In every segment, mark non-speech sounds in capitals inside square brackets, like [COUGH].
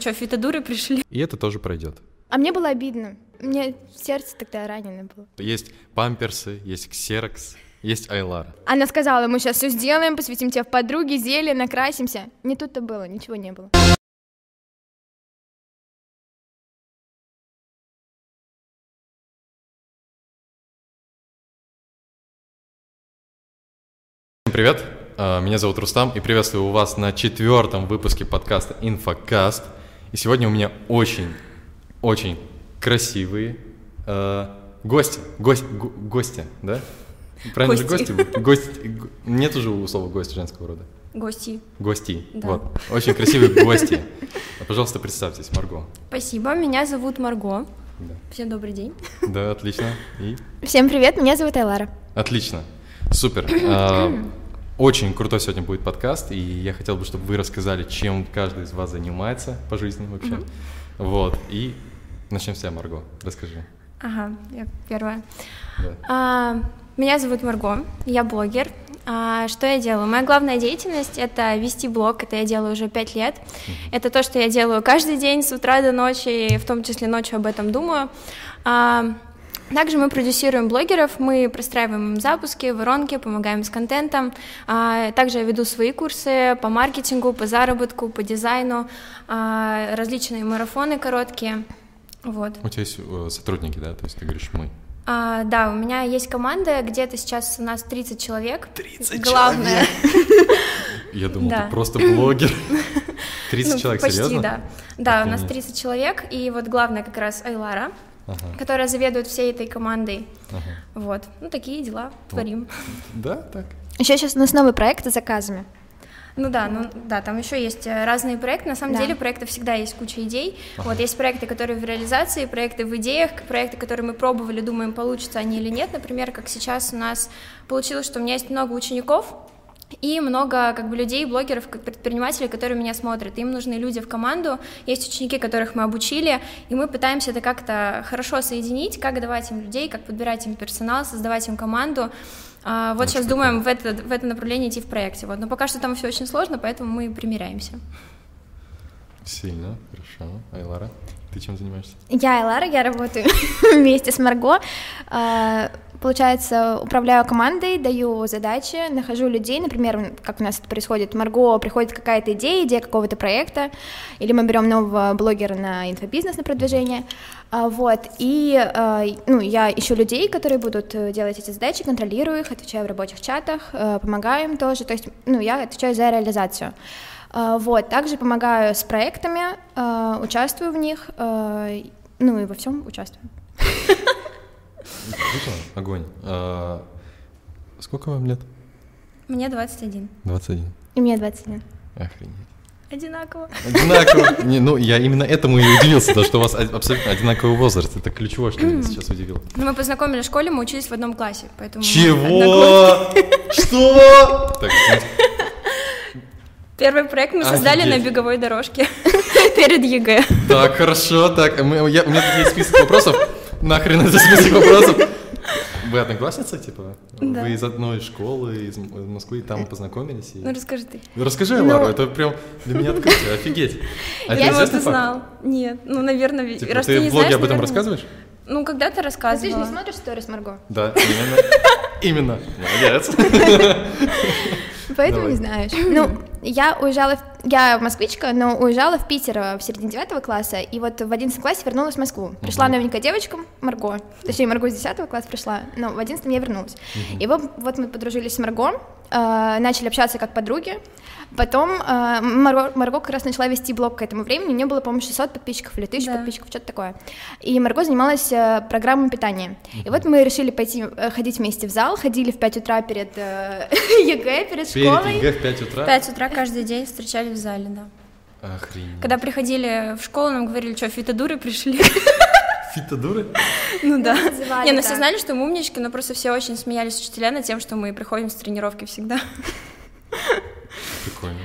Что, фитодуры пришли? И это тоже пройдет. А мне было обидно. Мне сердце тогда ранено было. Есть памперсы, есть ксерокс, есть Айлара. Она сказала, мы сейчас все сделаем, посвятим тебя в подруги, зелье, накрасимся. Не тут-то было, ничего не было. Всем привет, а, меня зовут Рустам и приветствую вас на четвертом выпуске подкаста Инфокаст. И сегодня у меня очень, очень красивые э, гости, гость, го- гости, да? Правильно же Гости. гости? Гости. го- Нет уже слова гость женского рода. Гости. Гости. Да. Вот. Очень красивые гости. А, Пожалуйста, представьтесь, Марго. Спасибо, меня зовут Марго. Да. Всем добрый день. Да, отлично. И Всем привет, меня зовут Айлара. Отлично. Супер. Очень крутой сегодня будет подкаст, и я хотел бы, чтобы вы рассказали, чем каждый из вас занимается по жизни вообще. Вот. И начнем с тебя, Марго. Расскажи. Ага, я первая. Да. А, меня зовут Марго, я блогер. А, что я делаю? Моя главная деятельность — это вести блог, это я делаю уже пять лет. Это то, что я делаю каждый день с утра до ночи, в том числе ночью об этом думаю. А, также мы продюсируем блогеров, мы простраиваем им запуски, воронки, помогаем с контентом. А, также я веду свои курсы по маркетингу, по заработку, по дизайну, а, различные марафоны короткие. Вот. У тебя есть э, сотрудники, да? То есть ты говоришь «мы». А, да, у меня есть команда, где-то сейчас у нас 30 человек. 30 Главное. [LAUGHS] Я думал, Да. ты просто блогер. [LAUGHS] 30 Ну, человек, почти, серьезно? да. Да, у нас Охренеть. 30 человек, и вот главное как раз Айлара, Ага, которая заведует всей этой командой. ага. Вот, ну такие дела творим. Да, так. Еще сейчас у нас новый проект с заказами. Ну да, ну да, там еще есть э, разные проекты. На самом Да. деле проектов всегда есть куча идей. Вот есть проекты, которые в реализации, проекты в идеях, проекты, которые мы пробовали, думаем, получится они или нет. Например, как сейчас у нас получилось, что у меня есть много учеников, и много как бы людей, блогеров, как предпринимателей, которые меня смотрят. Им нужны люди в команду, есть ученики, которых мы обучили, и мы пытаемся это как-то хорошо соединить, как давать им людей, как подбирать им персонал, создавать им команду. А, вот Очень сейчас прикольно. думаем в это, в это направление идти в проекте. Вот. Но пока что там все очень сложно, поэтому мы примеряемся. Сильно, хорошо. Айлара, ты чем занимаешься? Я Айлара, я работаю [LAUGHS] вместе с Марго. Получается, управляю командой, даю задачи, нахожу людей. Например, как у нас это происходит, Марго приходит какая-то идея, идея какого-то проекта, или мы берем нового блогера на инфобизнес, на продвижение. А, Вот, и а, ну, я ищу людей, которые будут э, делать эти задачи, контролирую их, отвечаю в рабочих чатах, э, помогаю им тоже, то есть, ну, я отвечаю за реализацию. А, Вот, также помогаю с проектами, а, участвую в них, ну и во всем участвую. [LAUGHS] Круто, огонь. А, Сколько вам лет? Мне 21. 21. И мне 21. Охренеть. Одинаково. Одинаково. Не, ну, я именно этому и удивился, то, что у вас а- абсолютно одинаковый возраст. Это ключевое, что меня сейчас удивило. Ну, мы познакомились в школе, мы учились в одном классе, поэтому... Чего? Что? Так. Первый проект мы создали на беговой дорожке [LAUGHS] перед ЕГЭ. так, хорошо, так, мы- я- у меня тут есть список вопросов. Нахрен это список вопросов? [LAUGHS] Вы одноклассница, типа? Да. Вы из одной школы, из Москвы, и там познакомились? и- Ну, расскажи ты. Расскажи, Ну- Лару, это прям для меня открытие, [LAUGHS] офигеть. А Я его ты факт? знал. Нет, ну, наверное, ведь- Типа, раз ты не в блоге знаешь, об этом наверное- рассказываешь? Ну, когда-то А ты же рассказывала. не смотришь сторис Марго? Да, именно. [LAUGHS] Именно. Молодец. Поэтому Давай. не знаешь. Ну, я уезжала, я москвичка, но уезжала в Питер э, в середине девятого класса, и вот в одиннадцатом классе вернулась в Москву. Пришла новенькая девочка, Марго, точнее, Марго с десятого класса пришла, но в одиннадцатом я вернулась. И вот, вот мы подружились с Марго, э, начали общаться как подруги, потом э, Марго, Марго как раз начала вести блог к этому времени, у нее было, по-моему, 600 подписчиков или 1000 Да. подписчиков, что-то такое. И Марго занималась э, программой питания. И вот мы решили пойти э, ходить вместе в зал, ходили в 5 утра перед э, [LAUGHS] ЕГЭ, перед Перед школой. ЕГЭ в 5 утра? В 5 утра каждый день встречали в зале, да. Охренеть. Когда приходили в школу, нам говорили, что, фитодуры пришли? [LAUGHS] Фитодуры? Ну да. называли Не, ну все знали, что мы умнички, но просто все очень смеялись учителя над тем, что мы приходим с тренировки всегда. Прикольно.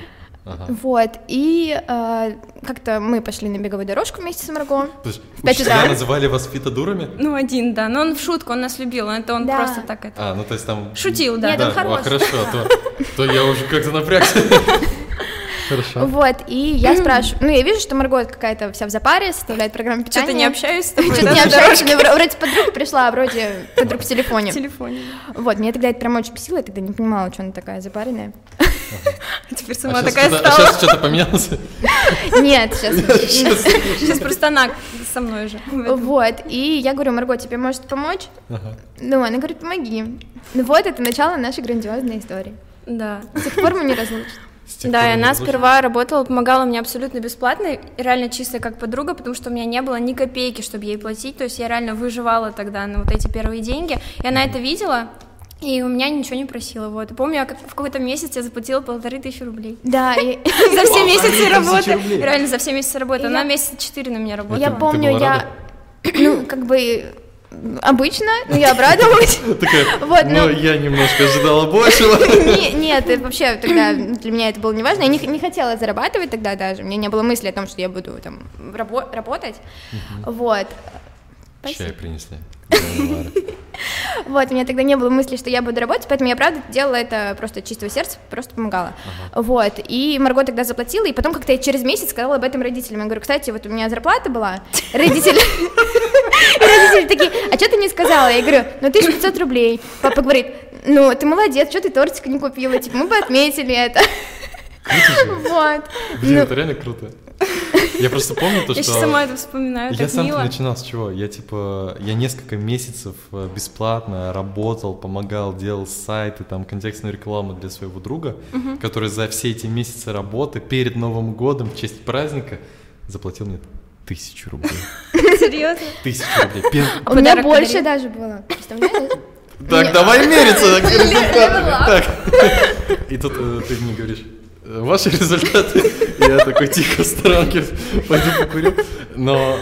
Ага. Вот, и э, как-то мы пошли на беговую дорожку вместе с Марго. Подожди, пять учителя утра. называли вас фитодурами? Ну, один, да. Но он в шутку, он нас любил, это он Да. просто так это... А, ну то есть там... Шутил, да. Нет, Да, он о, хороший. хорошо, то, то я уже как-то напрягся. [LAUGHS] Хорошо. Вот, и я спрашиваю, ну, я вижу, что Марго какая-то вся в запаре, составляет программу питания. Что-то не общаюсь с тобой. Что-то не общаюсь, вроде подруга пришла, а вроде подруг в телефоне. в телефоне. Вот, меня тогда это прям очень бесило, я тогда не понимала, что она такая запаренная. А теперь А сама щас такая а стала. щас что-то поменялось? Нет, сейчас. [LAUGHS] Сейчас просто она со мной же. Вот, и я говорю, Марго, тебе может помочь? Ага. Ну, она говорит, помоги. Ну вот, это начало нашей грандиозной истории. Да. С тех пор мы не разлучны. Тех Да, и она разлучились? сперва работала, помогала мне абсолютно бесплатно, реально чисто как подруга, потому что у меня не было ни копейки, чтобы ей платить, то есть я реально выживала тогда на вот эти первые деньги, и она это видела, и у меня ничего не просила, вот. И Помню, я как в какой-то месяц я заплатила полторы тысячи рублей. Да, и [LAUGHS] За все месяцы работы. Реально, за все месяцы работы. Она месяца четыре на меня работала. я помню, я, [CLEARS THROAT] ну, как бы, обычно, но я обрадовалась. [LAUGHS] Вот, ну, ну- я немножко ожидала большего. [LAUGHS] Не- Нет, вообще тогда для меня это было неважно. Я не, не хотела зарабатывать тогда даже. У меня не было мысли о том, что я буду там рабо- работать. Вот. Чай принесли. [LAUGHS] Вот, у меня тогда не было мысли, что я буду работать, поэтому я, правда, делала это просто чистого сердца, просто помогала. Вот, и Марго тогда заплатила, и потом как-то я через месяц сказала об этом родителям. Я говорю, кстати, вот у меня зарплата была, [LAUGHS] родители... [LAUGHS] Родители такие, а что ты не сказала? Я говорю, ну ты 500 рублей. Папа говорит, ну ты молодец, что ты тортик не купила, типа мы бы отметили это. Вот. Блин, Ну, это реально круто. [LAUGHS] Я просто помню то, Я что... сейчас сама это вспоминаю, Я сам начинал с чего? Я типа, я несколько месяцев э, бесплатно работал, помогал, делал сайты, там, контекстную рекламу для своего друга, который за все эти месяцы работы перед Новым годом в честь праздника заплатил мне тысячу рублей. [LAUGHS] Серьезно? Тысячу рублей. [LAUGHS] У меня больше даже было, представляешь? Так, давай мериться так, результатами. Так. И тут э, ты мне говоришь, «Э, ваши [LAUGHS] результаты. Я такой тихо в сторонке пойду покурю. Но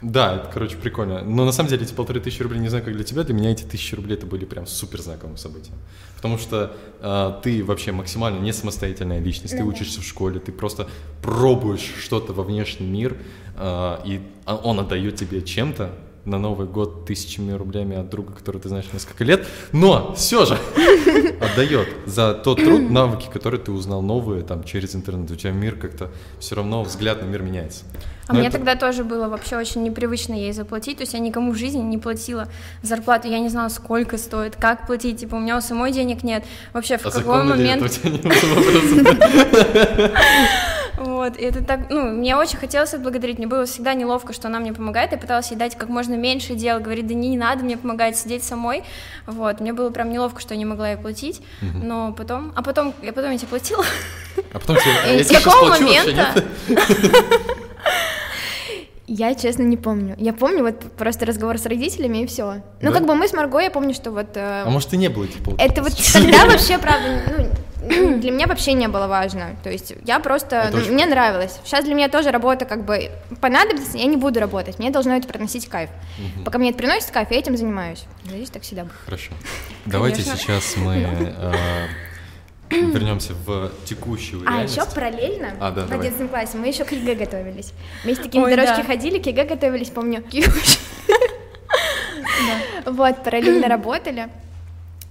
да, это, короче, прикольно. Но на самом деле эти полторы тысячи рублей, не знаю, как для тебя, для меня эти тысячи рублей это были прям супер знаковым событием. Потому что э, ты вообще максимально не самостоятельная личность, ты учишься в школе, ты просто пробуешь что-то во внешний мир, э, и он отдает тебе чем-то, на Новый год тысячами рублями от друга, которого ты знаешь несколько лет, но все же [LAUGHS] отдает за тот труд, [CLEARS THROAT] навыки, которые ты узнал новые там через интернет. У тебя мир как-то все равно взгляд на мир меняется. А Но мне это- тогда тоже было вообще очень непривычно ей заплатить, то есть я никому в жизни не платила зарплату, я не знала, сколько стоит, как платить, типа у меня у самой денег нет, вообще в А какой момент... [LAUGHS] [LAUGHS] Вот, и это так, ну, мне очень хотелось отблагодарить, мне было всегда неловко, что она мне помогает, я пыталась ей дать как можно меньше дел, говорит, да не, не надо мне помогать, сидеть самой, вот, мне было прям неловко, что я не могла ей платить, но потом, а потом, я потом я тебе платила, А потом тебе, я с тебе вообще, момента? нет? [LAUGHS] Я, честно, не помню. Я помню вот просто разговор с родителями и все. Ну, Да? как бы мы с Марго, я помню, что вот... э, А может и не было полторы Это вот [LAUGHS] тогда вообще, правда, ну, для меня вообще не было важно. То есть я просто, Это ну, очень мне нравилось. Сейчас для меня тоже работа как бы понадобится, я не буду работать. Мне должно это приносить кайф. Пока мне это приносит кайф, я этим занимаюсь. Надеюсь, так всегда будет. Хорошо. Давайте сейчас мы [LAUGHS] э, вернемся в текущую А реальность. еще параллельно А, да, в давай. 11 классе мы еще к ЕГЭ готовились. Вместе такие Ой, дорожки да. ходили, к ЕГЭ готовились, помню. [LAUGHS] [LAUGHS] Вот, параллельно работали,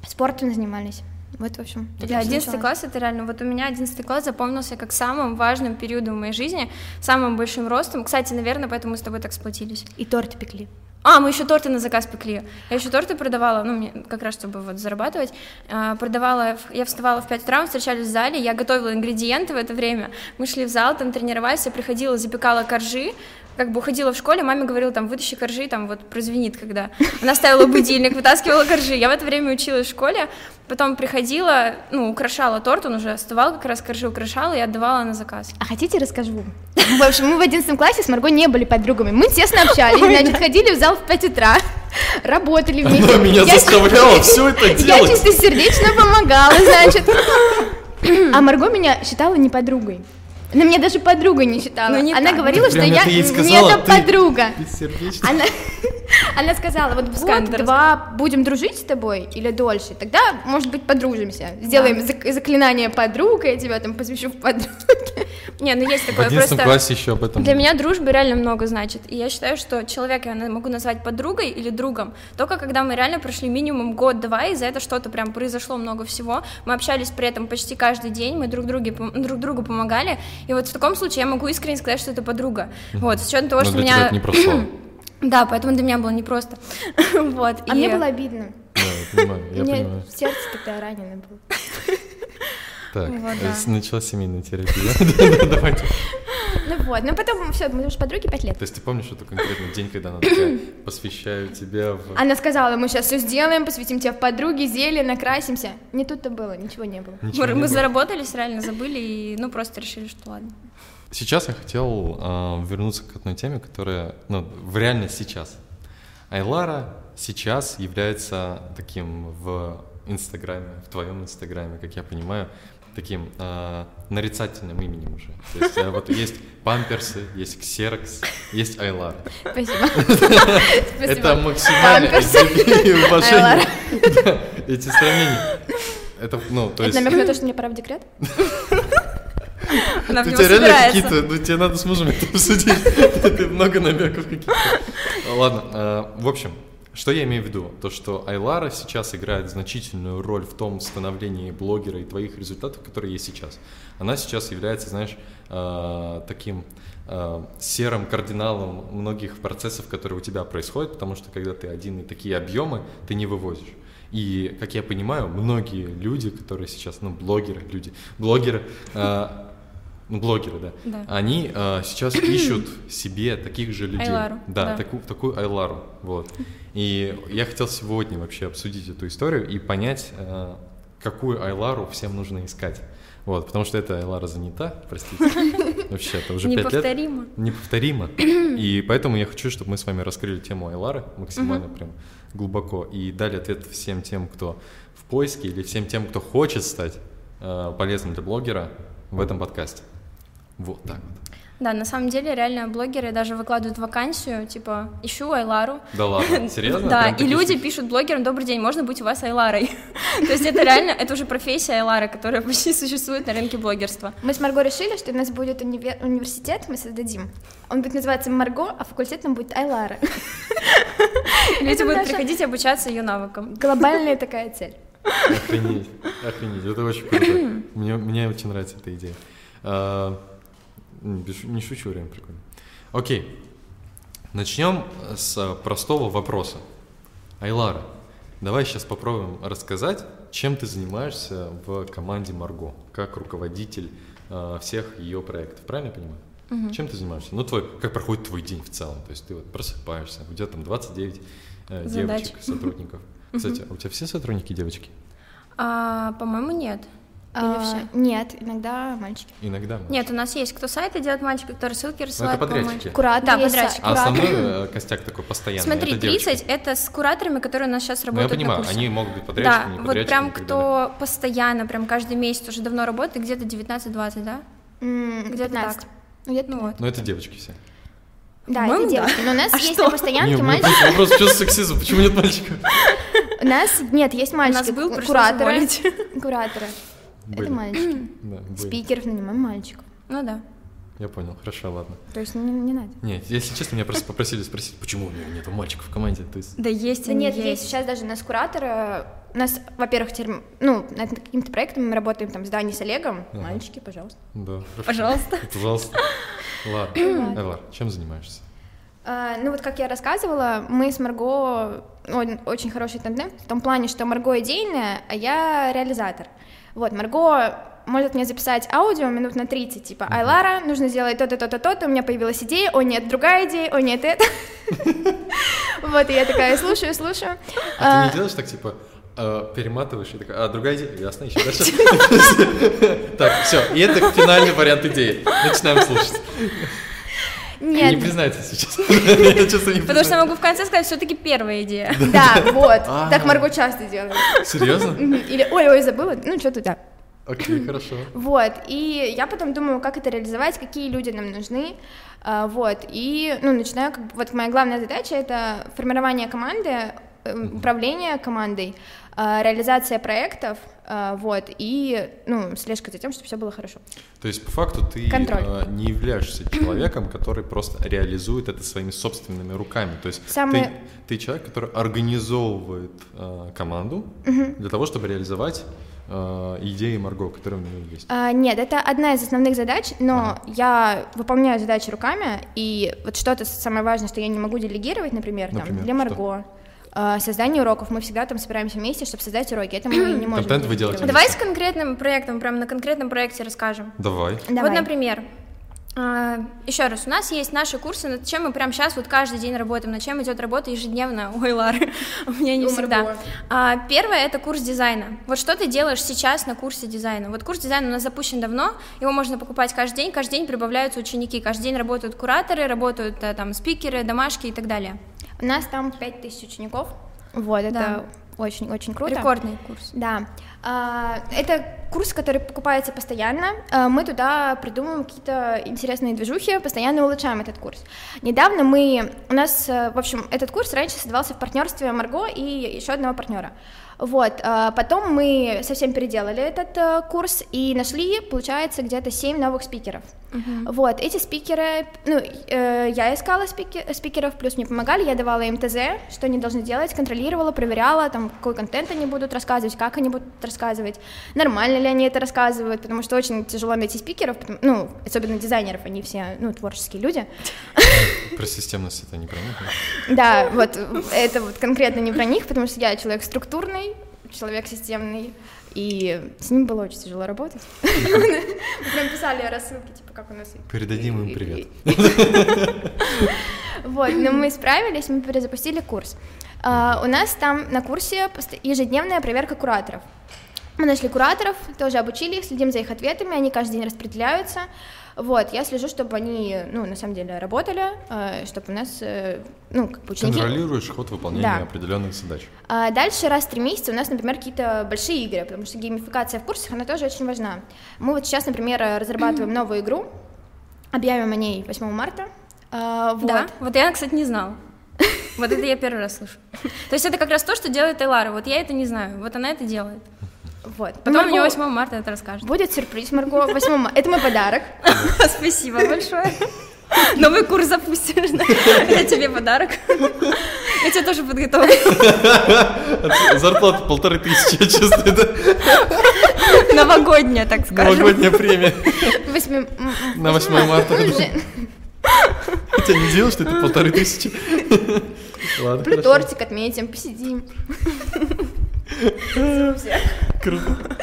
спортом занимались. Вот, в общем. Так 11 началось. класс это реально, вот у меня 11 класс запомнился как самым важным периодом в моей жизни, самым большим ростом. Кстати, наверное, поэтому мы с тобой так сплотились. И торт пекли. А, мы еще торты на заказ пекли. Я еще торты продавала, ну, мне как раз, чтобы вот зарабатывать. А, продавала, я вставала в 5 утра, мы встречались в зале, я готовила ингредиенты в это время. Мы шли в зал, там тренировались, я приходила, запекала коржи, как бы уходила в школе, маме говорила, там, вытащи коржи, там, вот, прозвенит, когда. Она ставила будильник, вытаскивала коржи. Я в это время училась в школе, потом приходила, ну, украшала торт, он уже остывал, как раз коржи украшала и отдавала на заказ. А хотите, расскажу? В общем, мы в 11 классе с Марго не были подругами. Мы тесно общались, значит, ходили в зал в 5 утра, работали вместе. Она меня Я- заставляла все это Я делать. чистосердечно помогала, значит. [LAUGHS] А Марго меня считала не подругой. Она меня даже подруга не считала. Ну, не Она так. говорила, Ты что я не это подруга. Она, [LAUGHS] она сказала, вот год-два будем дружить с тобой или дольше, тогда, может быть, подружимся. Сделаем зак- заклинание подруга, я тебя там посвящу в подруге. [LAUGHS] Не, ну есть В такое, 11 просто... классе еще об этом. Для меня дружба реально много значит. И я считаю, что человека я могу назвать подругой или другом, только когда мы реально прошли минимум год-два, и за это что-то прям произошло много всего. Мы общались при этом почти каждый день, мы друг, друге, друг другу помогали. И вот в таком случае я могу искренне сказать, что это подруга. Вот, с учетом того, Но что для меня... тебя это не слово. [CLEARS THROAT] Да, поэтому для меня было непросто. [LAUGHS] вот. А и- мне было обидно. Да, я понимаю, я Мне понимаю. сердце тогда ранено было. [LAUGHS] Так, Вот, э, да. началась семейная терапия. [LAUGHS] Да, Давайте. Ну вот, ну потом все, мы уже подруги пять лет. То есть ты помнишь эту конкретный день, когда она такая, посвящаю тебя в... Она сказала, мы сейчас все сделаем, посвятим тебя в подруги, зелье, накрасимся. Не тут-то было, ничего не было. Ничего Мы, не мы было. заработались, реально забыли, и ну просто решили, что ладно. Сейчас я хотел а, вернуться к одной теме, которая, ну, в реальность сейчас. Айлара сейчас является таким в Инстаграме, в твоем Инстаграме, как я понимаю, таким а, нарицательным именем уже. То есть а, вот есть памперсы, есть ксерокс, есть Айлара. [LAUGHS] Спасибо. Это максимально уважение. [LAUGHS] Эти сравнения. Это, ну, то Это есть... намек на то, что мне пора в декрет? Она в [LAUGHS] него собирается. какие-то, ну тебе надо с мужем это обсудить. Ты много намеков каких-то. Ладно, а, в общем, что я имею в виду? То, что Айлара сейчас играет значительную роль в том становлении блогера и твоих результатов, которые есть сейчас. Она сейчас является, знаешь, а, таким а, серым кардиналом многих процессов, которые у тебя происходят, потому что когда ты один и такие объемы, ты не вывозишь. И, как я понимаю, многие люди, которые сейчас, ну, блогеры, люди, блогеры, а, ну, блогеры, да, Да. они а, сейчас ищут себе таких же людей. Айлару, Да, да. таку- такую Айлару, вот. И я хотел сегодня вообще обсудить эту историю и понять, а, какую Айлару всем нужно искать. Вот, потому что эта Айлара занята, простите. [LAUGHS] Вообще, это уже пять лет. Неповторимо. Неповторимо. И поэтому я хочу, чтобы мы с вами раскрыли тему Айлары максимально прям глубоко и дали ответ всем тем, кто в поиске или всем тем, кто хочет стать э, полезным для блогера в этом подкасте. Вот так вот. Да, на самом деле реально блогеры даже выкладывают вакансию, типа, ищу Айлару. Да ладно, [LAUGHS] серьезно? Да, и люди пишут блогерам, добрый день, можно быть у вас Айларой? [LAUGHS] То есть это реально, это уже профессия Айлара, которая [LAUGHS] почти существует на рынке блогерства. Мы с Марго решили, что у нас будет универ- университет, мы создадим. Он будет называться Марго, а факультетом будет Айлара. Люди будут приходить и обучаться ее навыкам. Глобальная такая цель. Охренеть, охренеть, это очень круто. [CLEARS THROAT] Мне, мне очень нравится эта идея. Не шучу, реально прикольно. Окей, начнем с простого вопроса. Айлара, давай сейчас попробуем рассказать, чем ты занимаешься в команде Марго, как руководитель а, всех ее проектов, правильно я понимаю? Чем ты занимаешься? Ну, твой, как проходит твой день в целом? То есть ты вот просыпаешься, у тебя там 29 э, Задач. девочек, сотрудников. [LAUGHS] Кстати, а у тебя все сотрудники девочки? А, по-моему, нет. Или А, все? Нет, иногда мальчики. Иногда. мальчики. Нет, у нас есть кто сайты делает мальчики, кто рассылки Ну, это рассылает. по-моему. подрядчики. Куратор Да, есть, подрядчик. а, основной э, костяк такой постоянный. Смотри, это девочки. 30 это с кураторами, которые у нас сейчас Ну, я работают понимаю, на курсе. они могут быть Да, подрядчиками, не вот подрядчиками прям кто постоянно, прям каждый месяц уже давно работает, где-то 19-20, да? М, Где-то 15. так. Ну, где-то Ну вот. Ну, это девочки все. Да, По-моему, это да. девочки. Но у нас А есть что? на постоянке у меня мальчики. просто вопрос, что за сексизм, почему нет мальчиков? У нас нет, есть У мальчики. нас был, кураторы. Кураторы. Были. Это мальчики. Да, были. Спикеров нанимаем мальчиков. Ну да. Я понял, хорошо, ладно. То есть не, не надо. Нет, если честно, меня просто попросили спросить, почему у меня нет мальчиков в команде. То есть, Да есть Да нет, есть сейчас даже у нас кураторы. У нас, во-первых, теперь, ну, над каким-то проектом мы работаем там с Даней, с Олегом. Ага. Мальчики, пожалуйста. да, хорошо. Пожалуйста. [LAUGHS] Пожалуйста. Ладно, Эйлар, чем занимаешься? А, ну вот как я рассказывала, мы с Марго очень хороший тандем в том плане, что Марго идейная, а я реализатор. Вот, Марго может мне записать аудио минут на 30, типа, Айлара, нужно сделать то-то, то-то, то-то, у меня появилась идея, о нет, другая идея, о нет, это. [LAUGHS] Вот, и я такая, слушаю, слушаю. А ты не делаешь так, типа, э, перематываешь и такая, а, другая идея, ясно, еще дальше. [LAUGHS] [LAUGHS] Так, все, и это финальный вариант идеи. Начинаем слушать. Не Нет, признается сейчас. [LAUGHS] Не Потому что я могу в конце сказать, все-таки первая идея. да, вот, А. так Марго часто делает. Серьезно? Или, ой, ой, забыла, ну что-то да. Окей, [LAUGHS] хорошо. Вот, и я потом думаю, как это реализовать, какие люди нам нужны, а, вот, и, ну, начинаю, вот моя главная задача — это формирование команды, э, управление командой, реализация проектов, а, вот, и, ну, слежка за тем, чтобы все было хорошо. То есть, по факту, ты Контроль. э, не являешься человеком, который просто реализует это своими собственными руками. То есть, Самое- ты, ты человек, который организовывает э, команду для того, чтобы реализовать э, идеи Марго, которые у нее есть. А, нет, это одна из основных задач, но я выполняю задачи руками, и вот что-то самое важное, что я не могу делегировать, например, там, Например, для Марго, а, создание уроков, мы всегда там собираемся вместе, чтобы создать уроки, это мы не [CLEARS THROAT] можем Контент вы делаете. Давай с конкретным проектом, прям на конкретном проекте расскажем. Давай. Давай. Вот, например, еще раз, у нас есть наши курсы, над чем мы прямо сейчас вот каждый день работаем, над чем идет работа ежедневно. [LAUGHS] Ой, Лары, [LAUGHS] у меня не всегда. А, Первое это курс дизайна. Вот что ты делаешь сейчас на курсе дизайна? Вот курс дизайна у нас запущен давно, его можно покупать каждый день, каждый день прибавляются ученики, каждый день работают кураторы, работают э, там спикеры, домашки и так далее. У нас там 5000 учеников, вот, это очень-очень круто. Рекордный курс. Да. А, Это курс, который покупается постоянно. А, Мы туда придумываем какие-то интересные движухи, постоянно улучшаем этот курс. Недавно мы... У нас, э, в общем, этот курс раньше создавался в партнерстве Марго и еще одного партнера. Вот, а потом мы совсем переделали этот э, курс и нашли, получается, где-то 7 новых спикеров. Вот, эти спикеры, ну, э, я искала спики- спикеров, плюс мне помогали, я давала им ТЗ, что они должны делать, контролировала, проверяла, там, какой контент они будут рассказывать, как они будут рассказывать, нормально ли они это рассказывают, потому что очень тяжело найти спикеров, потому- ну, особенно дизайнеров, они все, ну, творческие люди. [LAUGHS] Про системность это не про них, да? Да, вот это вот конкретно не про них, потому что я человек структурный, человек системный, и с ним было очень тяжело работать. [LAUGHS] Мы прям писали рассылки, типа, как у нас... Передадим им привет. [LAUGHS] Вот, но мы справились, мы перезапустили курс. А, У нас там на курсе пост- ежедневная проверка кураторов. Мы нашли кураторов, тоже обучили их, следим за их ответами, они каждый день распределяются. Вот, я слежу, чтобы они, ну, на самом деле, работали, э, чтобы у нас, э, ну, как бы ученики... Контролируешь ход выполнения Да. определенных задач. А дальше раз в три месяца у нас, например, какие-то большие игры, потому что геймификация в курсах, она тоже очень важна. Мы вот сейчас, например, разрабатываем новую игру, объявим о ней 8 марта. А, вот. Да, вот я, кстати, не знала. Вот это я первый раз слышу. То есть это как раз то, что делает Элара. Вот я это не знаю. Вот она это делает. Вот. Потом Марго, мне 8 марта это расскажет. Будет сюрприз, Марго, 8 марта. Это мой подарок. [LAUGHS] Спасибо большое. Новый курс запустишь. Это тебе подарок. Я тебя тоже подготовлю. Зарплата полторы тысячи, я чувствую, да? Новогодняя, так скажем. Новогодняя премия Восьми- м- м- на 8 марта. Хотя не делал, что это полторы тысячи. Ладно, хорошо. тортик отметим, посидим. Круто.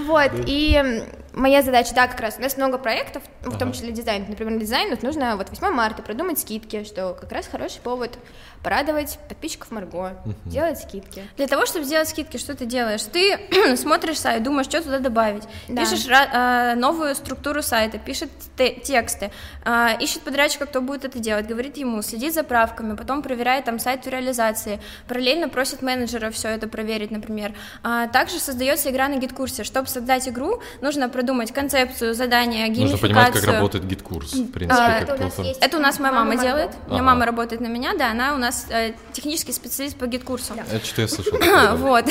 Вот, и моя задача, да, как раз, у нас много проектов, в том числе дизайн. Например, дизайн вот нужно вот 8 марта продумать скидки, что как раз хороший повод порадовать подписчиков Марго, делать скидки. Для того, чтобы сделать скидки, что ты делаешь? Ты [CLEARS THROAT] смотришь сайт, думаешь, что туда добавить. Да. Пишешь а, новую структуру сайта, пишет те- тексты, а, ищет подрядчика, кто будет это делать, говорит ему, следит за правками, потом проверяет там сайт в реализации, параллельно просит менеджера все это проверить, например. А, также создается игра на GetCourse е. Чтобы создать игру, нужно продумать концепцию, задание, Нужно геймификацию. понимать, как работает GetCourse, в принципе, А, это у нас есть. Это у нас моя Мама мама делает. У меня Ага. мама работает на меня, да, она у нас э, технический специалист по GetCourse у. Это что я слышал. [COUGHS] да. Вот.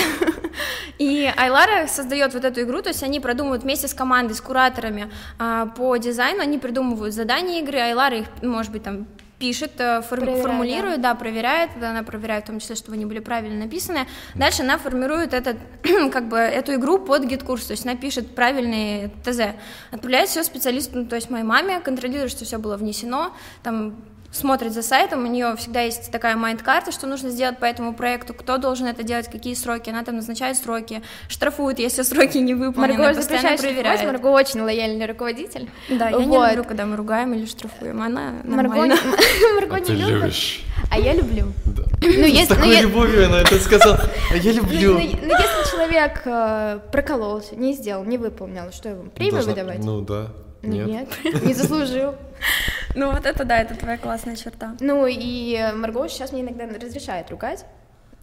И Айлара создает вот эту игру, то есть они продумывают вместе с командой, с кураторами а, по дизайну, они придумывают задания игры, Айлара их, может быть, там пишет, э, фор- Проверяет, формулирует, да. проверяет, она проверяет в том числе, чтобы они были правильно написаны. Дальше она формирует этот, [CLEARS THROAT] как бы, эту игру под GetCourse, то есть она пишет правильные ТЗ, отправляет все специалисту, ну, то есть моей маме, контролирует, что все было внесено, там смотрит за сайтом, у нее всегда есть такая mind -карта, что нужно сделать по этому проекту, кто должен это делать, какие сроки, она там назначает сроки, штрафует, если сроки не выполнены, Марго постоянно проверяет. Марго очень лояльный руководитель. Да, я не люблю, когда мы ругаем или штрафуем, она нормально. не- [LAUGHS] Марго А не ты любит, любишь. а я люблю. Да. Ну, С если, ну, такой е- любовью она это сказала. А я ну, люблю. ну, ну, если человек э, прокололся, не сделал, не выполнил, что ему, премию выдавать? Ну да. Нет. не заслужил. Ну вот это да, это твоя классная черта. Ну и Марго сейчас мне иногда разрешает ругать.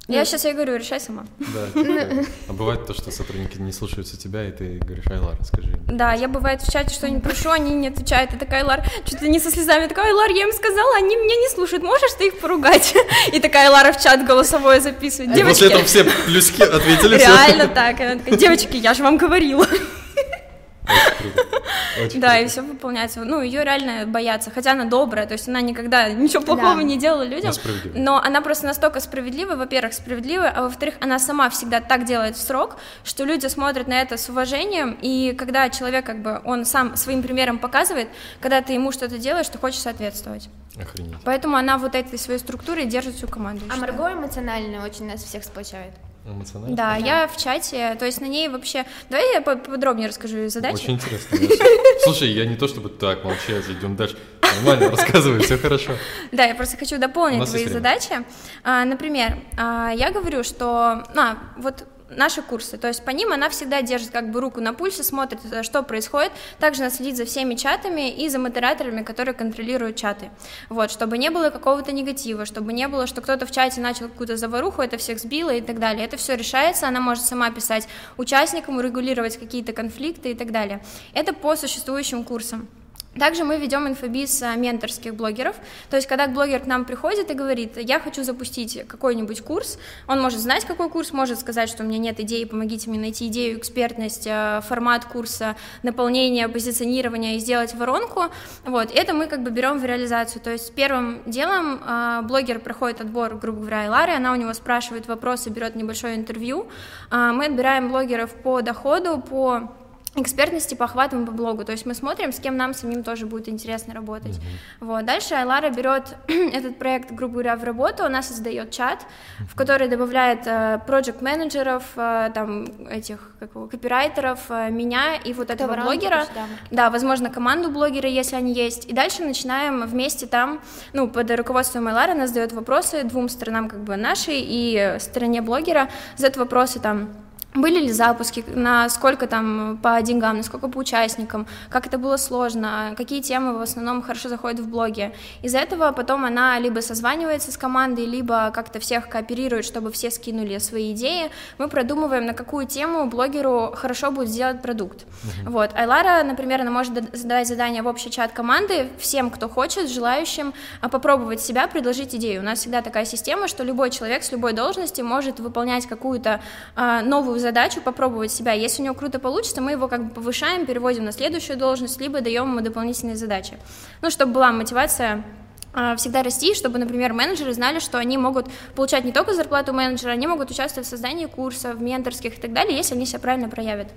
Я сейчас ей говорю, решай сама. Да. типа, [LAUGHS] А бывает то, что сотрудники не слушаются тебя, и ты говоришь, Айлар, скажи. им». Да, я бывает в чате что-нибудь прошу, они не отвечают. Я такая, Лар, чуть ли не со слезами. Я такая, Лар, я им сказала, они меня не слушают, можешь ты их поругать? [LAUGHS] И такая Лара в чат голосовое записывает. И после этого Девочки, все плюски ответили, реально так. Она такая, девочки, я же вам говорила. Очень Да, круто. и все выполняется. Ну, ее реально боятся, хотя она добрая, то есть она никогда ничего плохого Да. не делала людям. Но она просто настолько справедливая, во-первых, справедливая, а во-вторых, она сама всегда так делает в срок, что люди смотрят на это с уважением, и когда человек, как бы, он сам своим примером показывает, когда ты ему что-то делаешь, ты хочешь соответствовать. Охренеть. Поэтому она вот этой своей структурой держит всю команду. А. Марго эмоционально очень нас всех сплочает. Эмоционально? Да, я в чате, то есть на ней вообще... Давай я по- подробнее расскажу ее задачи. Очень интересно. [LAUGHS] Слушай, я не то чтобы так молчать, идем дальше. Нормально, [LAUGHS] рассказывай, все хорошо. Да, я просто хочу дополнить твои задачи. А, например, а, я говорю, что, а, вот наши курсы, то есть по ним она всегда держит как бы руку на пульсе, смотрит, э, что происходит, также она следит за всеми чатами и за модераторами, которые контролируют чаты, вот, чтобы не было какого-то негатива, чтобы не было, что кто-то в чате начал какую-то заваруху, это всех сбило и так далее, это все решается, она может сама писать участникам, урегулировать какие-то конфликты и так далее, это по существующим курсам. Также мы ведем инфобиз а, менторских блогеров, то есть когда блогер к нам приходит и говорит, я хочу запустить какой-нибудь курс, он может знать, какой курс, может сказать, что у меня нет идеи, помогите мне найти идею, экспертность, а, формат курса, наполнение, позиционирование и сделать воронку, вот, это мы как бы берем в реализацию, то есть первым делом а, блогер проходит отбор, грубо говоря, Айлары, она у него спрашивает вопросы, берет небольшое интервью, мы отбираем блогеров по доходу, по экспертности по охватам по блогу, то есть мы смотрим, с кем нам самим тоже будет интересно работать. Вот. Дальше Айлара берет [CLEARS THROAT] этот проект, грубо говоря, в работу, она создает чат, в который добавляет проект менеджеров там этих как его, копирайтеров, э, меня и вот этого воронку блогера, да, возможно, команду блогера, если они есть. И дальше начинаем вместе там, ну, под руководством Айлары она задает вопросы двум сторонам, как бы нашей и стороне блогера, задает вопросы там, были ли запуски, на сколько там по деньгам, на сколько по участникам, как это было сложно, какие темы в основном хорошо заходят в блоге. Из-за этого потом она либо созванивается с командой, либо как-то всех кооперирует, чтобы все скинули свои идеи. Мы продумываем, на какую тему блогеру хорошо будет сделать продукт. Вот. Айлара, например, она может задавать задание в общий чат команды всем, кто хочет, желающим а, попробовать себя, предложить идею. У нас всегда такая система, что любой человек с любой должности может выполнять какую-то а, новую задачу, попробовать себя. Если у него круто получится, мы его как бы повышаем, переводим на следующую должность, либо даем ему дополнительные задачи. Ну, чтобы была мотивация а, всегда расти, чтобы, например, менеджеры знали, что они могут получать не только зарплату менеджера, они могут участвовать в создании курсов, менторских и так далее, если они себя правильно проявят.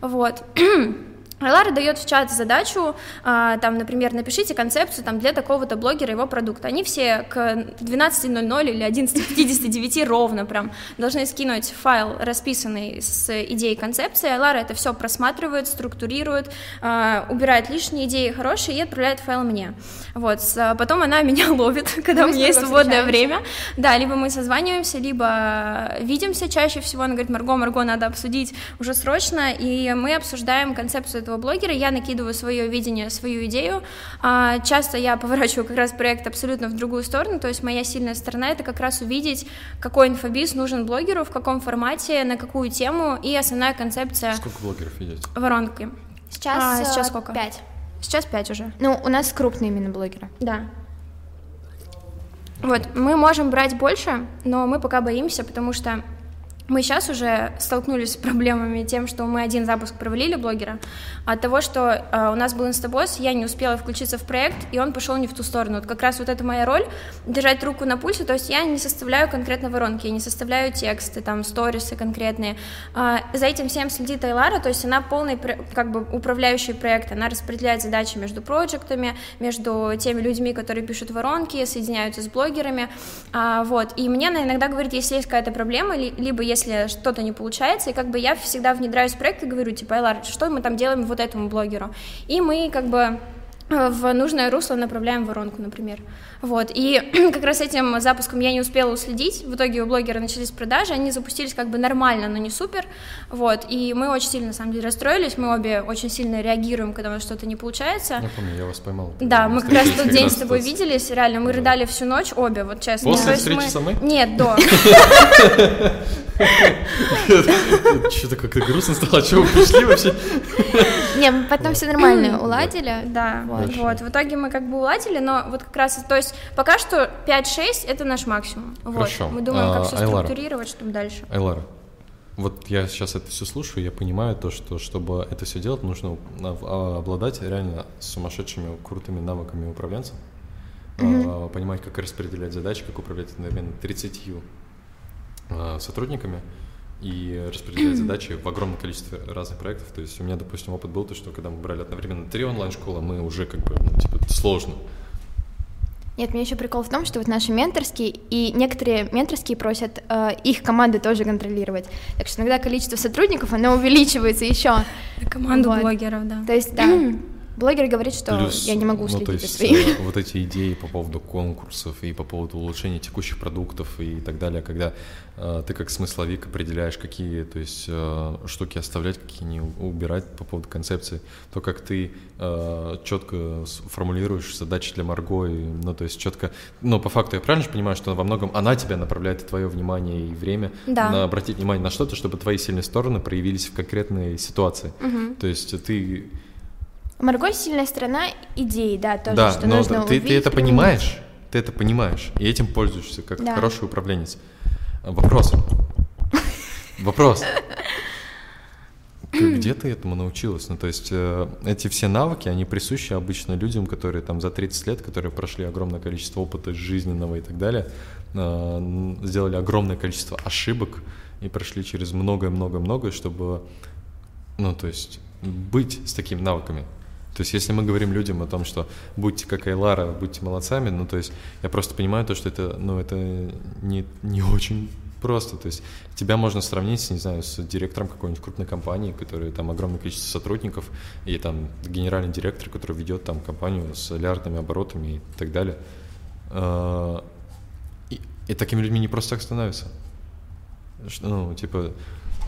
Вот. [CLEARS THROAT] Айлара дает в чат задачу, а, там, например, напишите концепцию там, для такого-то блогера его продукта. Они все к 12.00 или 11.59 ровно прям должны скинуть файл, расписанный с идеей концепции. Айлара это все просматривает, структурирует, а, убирает лишние идеи хорошие и отправляет файл мне. Вот, с- потом она [LAUGHS] меня ловит, [LAUGHS] когда Мы у меня есть свободное время. Да, либо мы созваниваемся, либо видимся чаще всего. Она говорит, Марго, Марго, надо обсудить уже срочно. И мы обсуждаем концепцию этого блогера. Я накидываю свое видение, свою идею. А, Часто я поворачиваю как раз проект абсолютно в другую сторону. То есть моя сильная сторона это как раз увидеть, какой инфобиз нужен блогеру, в каком формате, на какую тему и основная концепция Сколько блогеров ведете? воронки. Сейчас, А, сейчас э, сколько? Пять. Сейчас пять уже. Ну, у нас крупные именно блогеры. Да. Вот, мы можем брать больше, но мы пока боимся, потому что мы сейчас уже столкнулись с проблемами тем, что мы один запуск провалили блогера, от того, что э, у нас был инстабосс, я не успела включиться в проект, и он пошел не в ту сторону. Вот как раз вот это моя роль, держать руку на пульсе, то есть я не составляю конкретно воронки, я не составляю тексты, там, сторисы конкретные. А, за этим всем следит Айлара, то есть она полный, как бы, управляющий проект, она распределяет задачи между проектами, между теми людьми, которые пишут воронки, соединяются с блогерами, а, вот, и мне она иногда говорит, если есть какая-то проблема, ли- либо если что-то не получается, и как бы я всегда внедряюсь в проект и говорю, типа, Айлар, что мы там делаем вот этому блогеру, и мы как бы в нужное русло направляем воронку, например. Вот, и [CLEARS THROAT] как раз этим запуском я не успела уследить, в итоге у блогера начались продажи, они запустились как бы нормально, но не супер, вот, и мы очень сильно, на самом деле, расстроились, мы обе очень сильно реагируем, когда у нас что-то не получается. Я помню, я вас поймал. Да, мы как раз [LAUGHS] тот день с тобой виделись, реально, мы рыдали всю ночь, обе, вот честно. После встречи со мной? Нет, до. [LAUGHS] Что-то как-то грустно стало, что вы пришли вообще? Не, мы потом все нормально уладили. Да, вот. В итоге мы как бы уладили, но вот как раз, то есть пока что 5-6 это наш максимум. Хорошо. Мы думаем, как А, все Айлара. структурировать, чтобы дальше. Айлара, вот я сейчас это все слушаю, я понимаю то, что чтобы это все делать, нужно а, обладать реально сумасшедшими крутыми навыками управленца, а, понимать, как распределять задачи, как управлять одновременно 30 а, сотрудниками и распределять [CLEARS THROAT] задачи в огромном количестве разных проектов. То есть у меня, допустим, опыт был то, что когда мы брали одновременно три онлайн-школы, мы уже как бы, ну, типа, это сложно. Нет, мне еще прикол в том, что вот наши менторские, и некоторые менторские просят э, их команды тоже контролировать. Так что иногда количество сотрудников, оно увеличивается еще. Команду Вот. блогеров, да. То есть, да, [CLEARS THROAT] блогер говорит, что Плюс, я не могу ну, следить то за есть, своими. э, [LAUGHS] вот эти идеи по поводу конкурсов и по поводу улучшения текущих продуктов и так далее, когда э, ты как смысловик определяешь, какие то есть, э, штуки оставлять, какие не убирать по поводу концепции, то, как ты э, четко формулируешь задачи для Марго, и, ну, то есть четко, ну, по факту я правильно же понимаю, что во многом она тебя направляет и твое внимание и время Да. на обратить внимание на что-то, чтобы твои сильные стороны проявились в конкретной ситуации. То есть ты Марго сильная сторона идеи, да, тоже, да, что но нужно ты, ты увидеть, это применить. понимаешь, ты это понимаешь, и этим пользуешься как Да. хороший управленец. Вопрос. Вопрос. Где ты этому научилась? Ну, то есть э, эти все навыки, они присущи обычно людям, которые там за 30 лет, которые прошли огромное количество опыта жизненного и так далее, э, сделали огромное количество ошибок и прошли через многое-многое-многое, чтобы, ну, то есть быть с такими навыками. То есть, если мы говорим людям о том, что будьте как Айлара, будьте молодцами, ну, то есть, я просто понимаю то, что это, ну, это не, не очень просто. То есть, тебя можно сравнить, не знаю, с директором какой-нибудь крупной компании, который там огромное количество сотрудников, и там генеральный директор, который ведет там компанию с миллиардными оборотами и так далее. А, И, и такими людьми не просто так становятся. Ну, типа,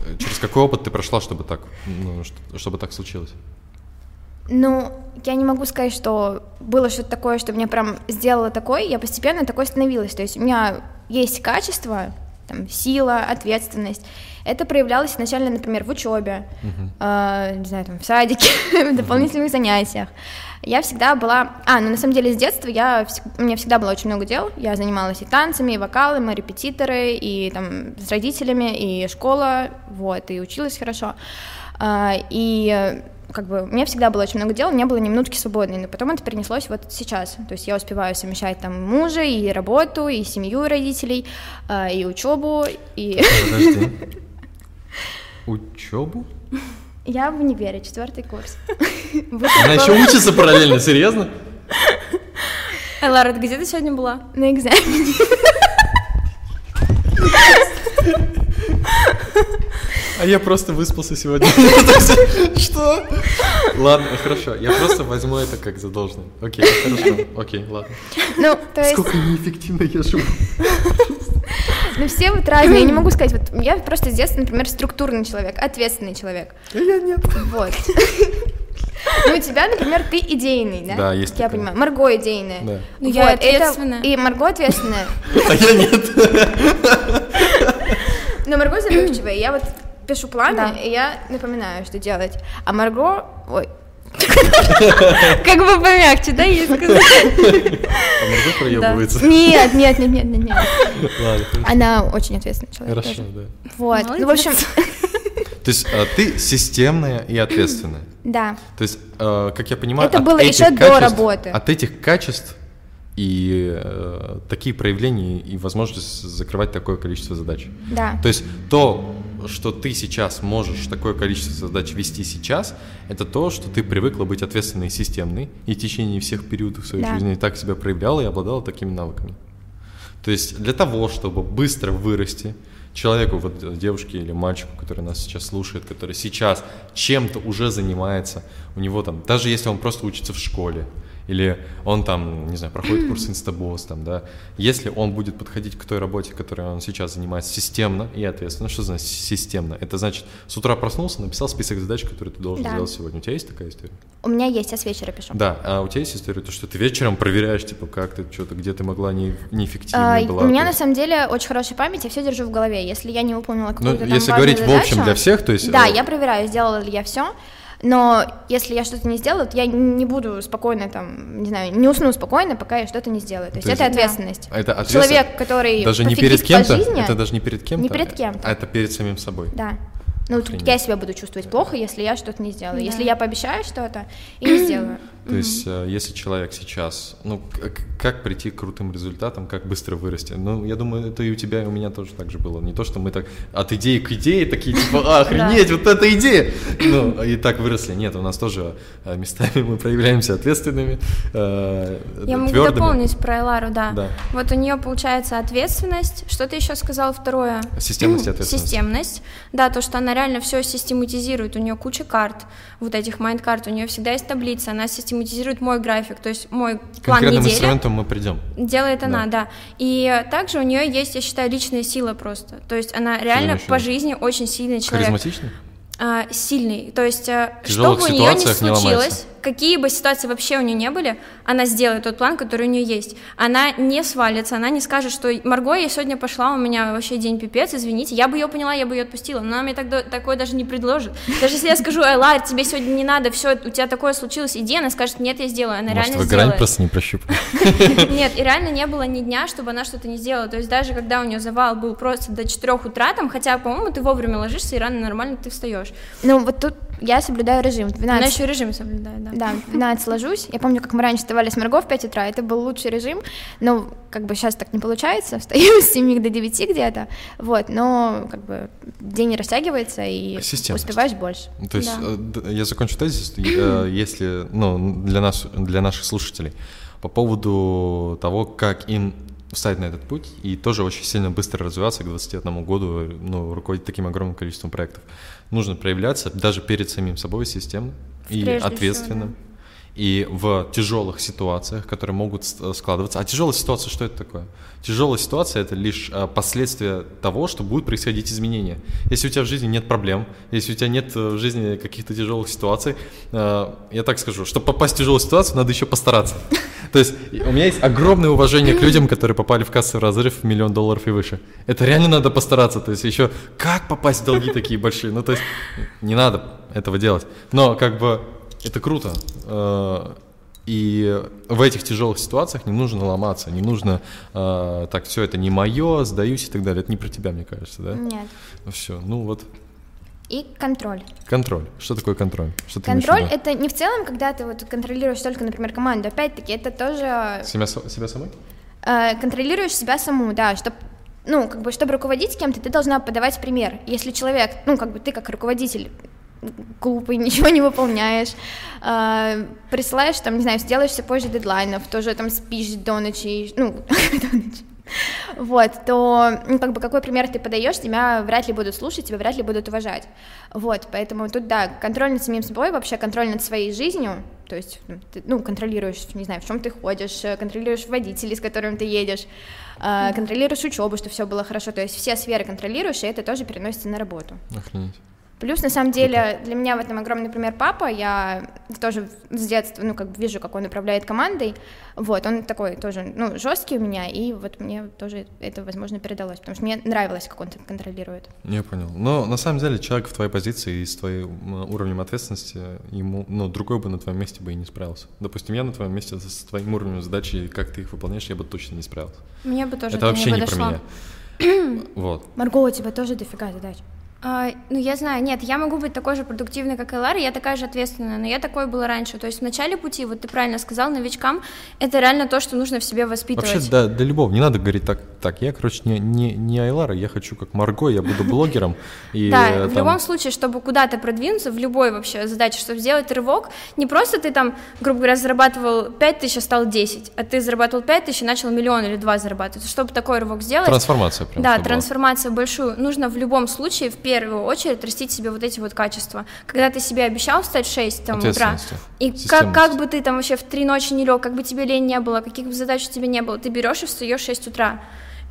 э, через какой опыт ты прошла, чтобы так, ну, что- чтобы так случилось? Ну, я не могу сказать, что было что-то такое, что меня прям сделало такой, я постепенно такой становилась. То есть у меня есть качество, там, сила, ответственность. Это проявлялось изначально, например, в учебе, э, не знаю, там, в садике, [LAUGHS] в дополнительных занятиях. Я всегда была... А, ну на самом деле с детства я... У меня всегда было очень много дел. Я занималась и танцами, и вокалом, и репетиторы, и там с родителями, и школа, вот, и училась хорошо. А, И э, как бы у меня всегда было очень много дел, не было ни минутки свободной, но потом это перенеслось вот сейчас. То есть я успеваю совмещать там мужа, и работу, и семью родителей, а, и учебу, и Подожди. [LAUGHS] Учебу? я в универе, четвертый курс. [LAUGHS] Она еще учится параллельно, серьезно? Эй, Лара, ты где ты сегодня была? На экзамене. [LAUGHS] А я просто выспался сегодня. Что? Ладно, хорошо. Я просто возьму это как задолженное. Окей, хорошо. Окей, ладно. Ну, то есть, Сколько неэффективно я живу. ну все вот разные, я не могу сказать, вот я просто с детства, например, структурный человек, ответственный человек. А я нет. Вот. Ну, у тебя, например, ты идейный, да? Да, есть Я такое. понимаю. Марго идейная. Да. Ну, я это- ответственная. И Марго ответственная. А я нет. [LAUGHS] Но Марго забывчивая. [CLEARS THROAT] Я вот пишу планы, Да. и я напоминаю, что делать. А Марго... Ой, [LAUGHS] Как бы помягче, да, ей сказать? А Марго проебывается. нет, нет, нет, нет, нет, нет. Ладно, хорошо. Она очень ответственный человек. Хорошо, да. Вот. Ну, в общем, [LAUGHS] То есть а, ты системная и ответственная. да. То есть, э, как я понимаю, Это было еще до работы. От этих качеств и э, такие проявления и возможность закрывать такое количество задач. Да. То есть то, что ты сейчас можешь такое количество задач вести сейчас, это то, что ты привыкла быть ответственной и системной, и в течение всех периодов своей Да. жизни так себя проявляла и обладала такими навыками. То есть для того, чтобы быстро вырасти, человеку, вот девушке или мальчику, который нас сейчас слушает, который сейчас чем-то уже занимается, у него там, даже если он просто учится в школе, или он там, не знаю, проходит [CLEARS THROAT] курс инстабосс, там, да, если он будет подходить к той работе, которой он сейчас занимается, системно и ответственно, что значит системно? Это значит, с утра проснулся, написал список задач, которые ты должен Да. сделать сегодня. У тебя есть такая история? У меня есть, я с вечера пишу. Да, а у тебя есть история, то, что ты вечером проверяешь, типа, как ты, что-то, где ты могла не, неэффективной А, была. у меня на самом деле очень хорошая память, я все держу в голове. Если я не выполнила Ну, какую-то там если говорить в общем задачу- для всех, то есть... Да, э, я проверяю, сделала ли я все. Но если я что-то не сделала, то я не буду спокойно там, не знаю, не усну спокойно, пока я что-то не сделаю. То есть То это есть- ответственность. Это ответственность- Человек, который Даже не перед кем-то, жизни, это даже не перед кем-то, Не перед кем-то. а это перед самим собой. Да. Ну, тут Охренеть. я себя буду чувствовать плохо, если я что-то не сделаю. Если Да. я пообещаю что-то и не сделаю. То есть, э, если человек сейчас, ну, к- к- как прийти к крутым результатам, как быстро вырасти? Ну, я думаю, это и у тебя, и у меня тоже так же было. Не то, что мы так от идеи к идее такие, типа, [LAUGHS] «А, охренеть, вот эта идея! Ну, и так выросли. Нет, у нас тоже э, местами мы проявляемся ответственными, э, Я могу дополнить про Айлару, да. Вот у нее получается ответственность. Что ты еще сказал второе? Системность и [CLEARS THROAT] ответственность. Системность. Да, то, что она реально все систематизирует. У нее куча карт, вот этих mind -карт. У нее всегда есть таблица. Она систематизирует мой график, то есть мой К план недели. инструментам мы придем. Делает Да. она, да. И также у нее есть, я считаю, личная сила просто. То есть она реально по жизни очень сильный человек. Харизматичный? а, сильный. То есть, В тяжелых что бы у нее не случилось, ломается. Какие бы ситуации вообще у нее не были, она сделает тот план, который у нее есть. Она не свалится, она не скажет, что Марго, я сегодня пошла, у меня вообще день пипец, извините, я бы ее поняла, я бы ее отпустила, но она мне тогда, такое даже не предложит. Даже если я скажу, эй, Лар, тебе сегодня не надо, все, у тебя такое случилось, иди, она скажет, нет, я сделаю, она Может, реально вы сделает. грань просто не прощупали? [LAUGHS] Нет, и реально не было ни дня, чтобы она что-то не сделала. То есть даже когда у нее завал был просто до 4 утра, там, хотя, по-моему, ты вовремя ложишься и рано нормально ты встаешь. Ну, вот тут я соблюдаю режим. В 12 Она еще и режим соблюдает, да. Да, 12 ложусь. Я помню, как мы раньше вставали с Марго в 5 утра, это был лучший режим, но как бы сейчас так не получается, [LAUGHS] встаю с 7 до 9 где-то, вот, но как бы день растягивается и успеваешь больше. То есть, Да. э, я закончу тезис, э, если, ну, для нас, для наших слушателей, по поводу того, как им встать на этот путь и тоже очень сильно быстро развиваться к 21 году, ну, руководить таким огромным количеством проектов. Нужно проявляться даже перед самим собой системно и Прежде всего, ответственным. И в тяжелых ситуациях, которые могут с- складываться. А тяжелая ситуация, что это такое? Тяжелая ситуация это лишь а, последствия того, что будут происходить изменения. Если у тебя в жизни нет проблем, если у тебя нет э, в жизни каких-то тяжелых ситуаций, э, я так скажу, чтобы попасть в тяжелую ситуацию, надо еще постараться. То есть у меня есть огромное уважение к людям, которые попали в кассовый разрыв в миллион долларов и выше. Это реально надо постараться. То есть еще как попасть в долги такие большие? Ну то есть не надо этого делать. Но как бы это круто. Э, И в этих тяжелых ситуациях не нужно ломаться, не нужно э, так, все это не мое, сдаюсь и так далее. Это не про тебя, мне кажется, да? Нет. Все, ну вот И контроль. контроль. Что такое контроль? Что ты Контроль это не в целом, когда ты вот контролируешь только, например, команду. Опять-таки, это тоже Себя, себя самой? э, контролируешь себя саму, да, чтобы ну, как бы, чтобы руководить кем-то, ты должна подавать пример. Если человек, ну, как бы ты как руководитель глупый, [LAUGHS] ничего не выполняешь, э, присылаешь, там, не знаю, сделаешь все позже дедлайнов, тоже там спишь до ночи, ну, [LAUGHS] до ночи. Вот, то, ну, как бы, какой пример ты подаешь, тебя вряд ли будут слушать, тебя вряд ли будут уважать. Вот, поэтому тут, да, контроль над самим собой, вообще контроль над своей жизнью, то есть, ну, ты, ну, контролируешь, не знаю, в чем ты ходишь, э, контролируешь водителей, с которыми ты едешь, э, контролируешь учебу, чтобы все было хорошо, то есть все сферы контролируешь, и это тоже переносится на работу. Охренеть. Плюс, на самом деле, для меня в этом огромный пример папа. Я тоже с детства, ну, как бы вижу, как он управляет командой. Вот, он такой тоже, ну, жесткий у меня, и вот мне тоже это, возможно, передалось, потому что мне нравилось, как он это контролирует. Я понял. Но на самом деле человек в твоей позиции и с твоим уровнем ответственности, ему, ну, другой бы на твоем месте бы и не справился. Допустим, я на твоем месте с твоим уровнем задачи, как ты их выполняешь, я бы точно не справился. Мне бы тоже это вообще не подошло. про меня. [CLEARS THROAT] Вот. Марго, у тебя тоже дофига задач. А, ну, я знаю, нет, я могу быть такой же продуктивной, как и Лара, я такая же ответственная, но я такой была раньше. То есть в начале пути, вот ты правильно сказал, новичкам, это реально то, что нужно в себе воспитывать. Вообще, да, для любого. Не надо говорить так, так, я, короче, не, не, не Айлара, я хочу как Марго, я буду блогером. [LAUGHS] И, Да, э, в любом случае, чтобы куда-то продвинуться, в любой вообще задаче, чтобы сделать рывок, не просто ты там, грубо говоря, зарабатывал 5 тысяч, а стал 10, а ты зарабатывал 5 тысяч и начал миллион или два зарабатывать. Чтобы такой рывок сделать, Трансформация прям. да, трансформацию большую нужно в любом случае в первую очередь растить себе вот эти вот качества. Когда ты себе обещал встать в 6 там, утра, и как, как бы ты там вообще в три ночи не лег, как бы тебе лень не было, каких бы задач у тебя не было, ты берешь и встаешь в 6 утра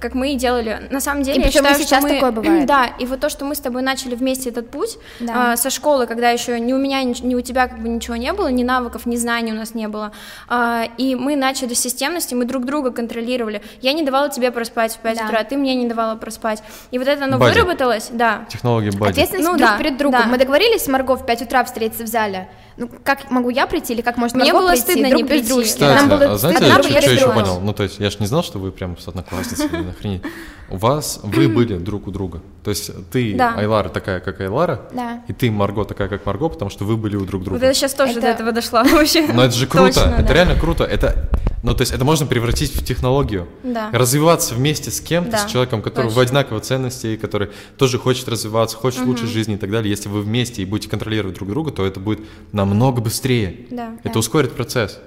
как мы и делали. На самом деле, И я считаю, сейчас что мы... такое [CLEARS THROAT] бывает. Да, и вот то, что мы с тобой начали вместе этот путь Да. а, со школы, когда еще ни у меня, ни, ни у тебя как бы ничего не было, ни навыков, ни знаний у нас не было, а, и мы начали с системности, мы друг друга контролировали. Я не давала тебе проспать в 5 Да. утра, ты мне не давала проспать. И вот это оно Бади. выработалось, да. Технологии бади. Ответственность Ну друг да, перед другом. да. Мы договорились с Марго в 5 утра встретиться в зале. Ну, как могу я прийти или как может Мне Марго было прийти? стыдно друг не прийти. Кстати, Нам было а знаете, стыдно, я я что, что еще понял? Ну, то есть, я же не знал, что вы прям с одноклассницей, охренеть. У вас, вы [CLEARS THROAT] были друг у друга. То есть, ты, Да. Айлара, такая, как Айлара, Да. и ты, Марго, такая, как Марго, потому что вы были у друг друга. Вот это сейчас тоже Это- до этого дошло [LAUGHS] вообще. Но это же круто, Точно, это да. реально круто. Это, ну, то есть, это можно превратить в технологию. Да. Развиваться вместе с кем-то, Да, с человеком, который в точно. одинаковой ценности, который тоже хочет развиваться, хочет лучшей жизни и так далее. Если вы вместе и будете контролировать друг друга, то это будет намного быстрее. Да. Это ускорит процесс.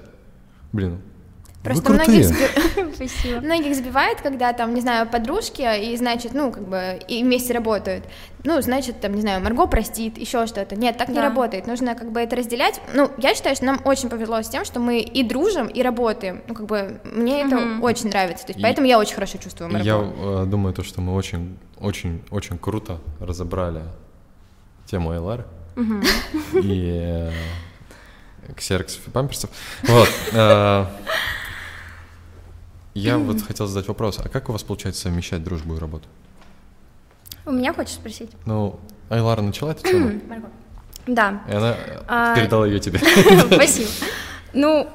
Блин, Просто многих, сби- [LAUGHS] [LAUGHS] многих сбивает, когда там, не знаю, подружки, и значит, ну, как бы, и вместе работают. Ну, значит, там, не знаю, Марго простит, еще что-то. Нет, так не Да. работает. Нужно как бы это разделять. Ну, я считаю, что нам очень повезло с тем, что мы и дружим, и работаем. Ну, как бы, мне это Мгм. очень нравится. То есть, И- поэтому я очень хорошо чувствую Марго. Я э, думаю, то, что мы очень, очень, очень круто разобрали тему Айлары и э, ксероксов и памперсов. Вот. э, Я [CLEARS THROAT] вот хотел задать вопрос, а как у вас получается совмещать дружбу и работу? У меня хочешь спросить? Ну, Айлара начала эту тему. [CLEARS THROAT] Да. и она э, А, передала ее тебе. [LAUGHS] [LAUGHS] Спасибо. Ну,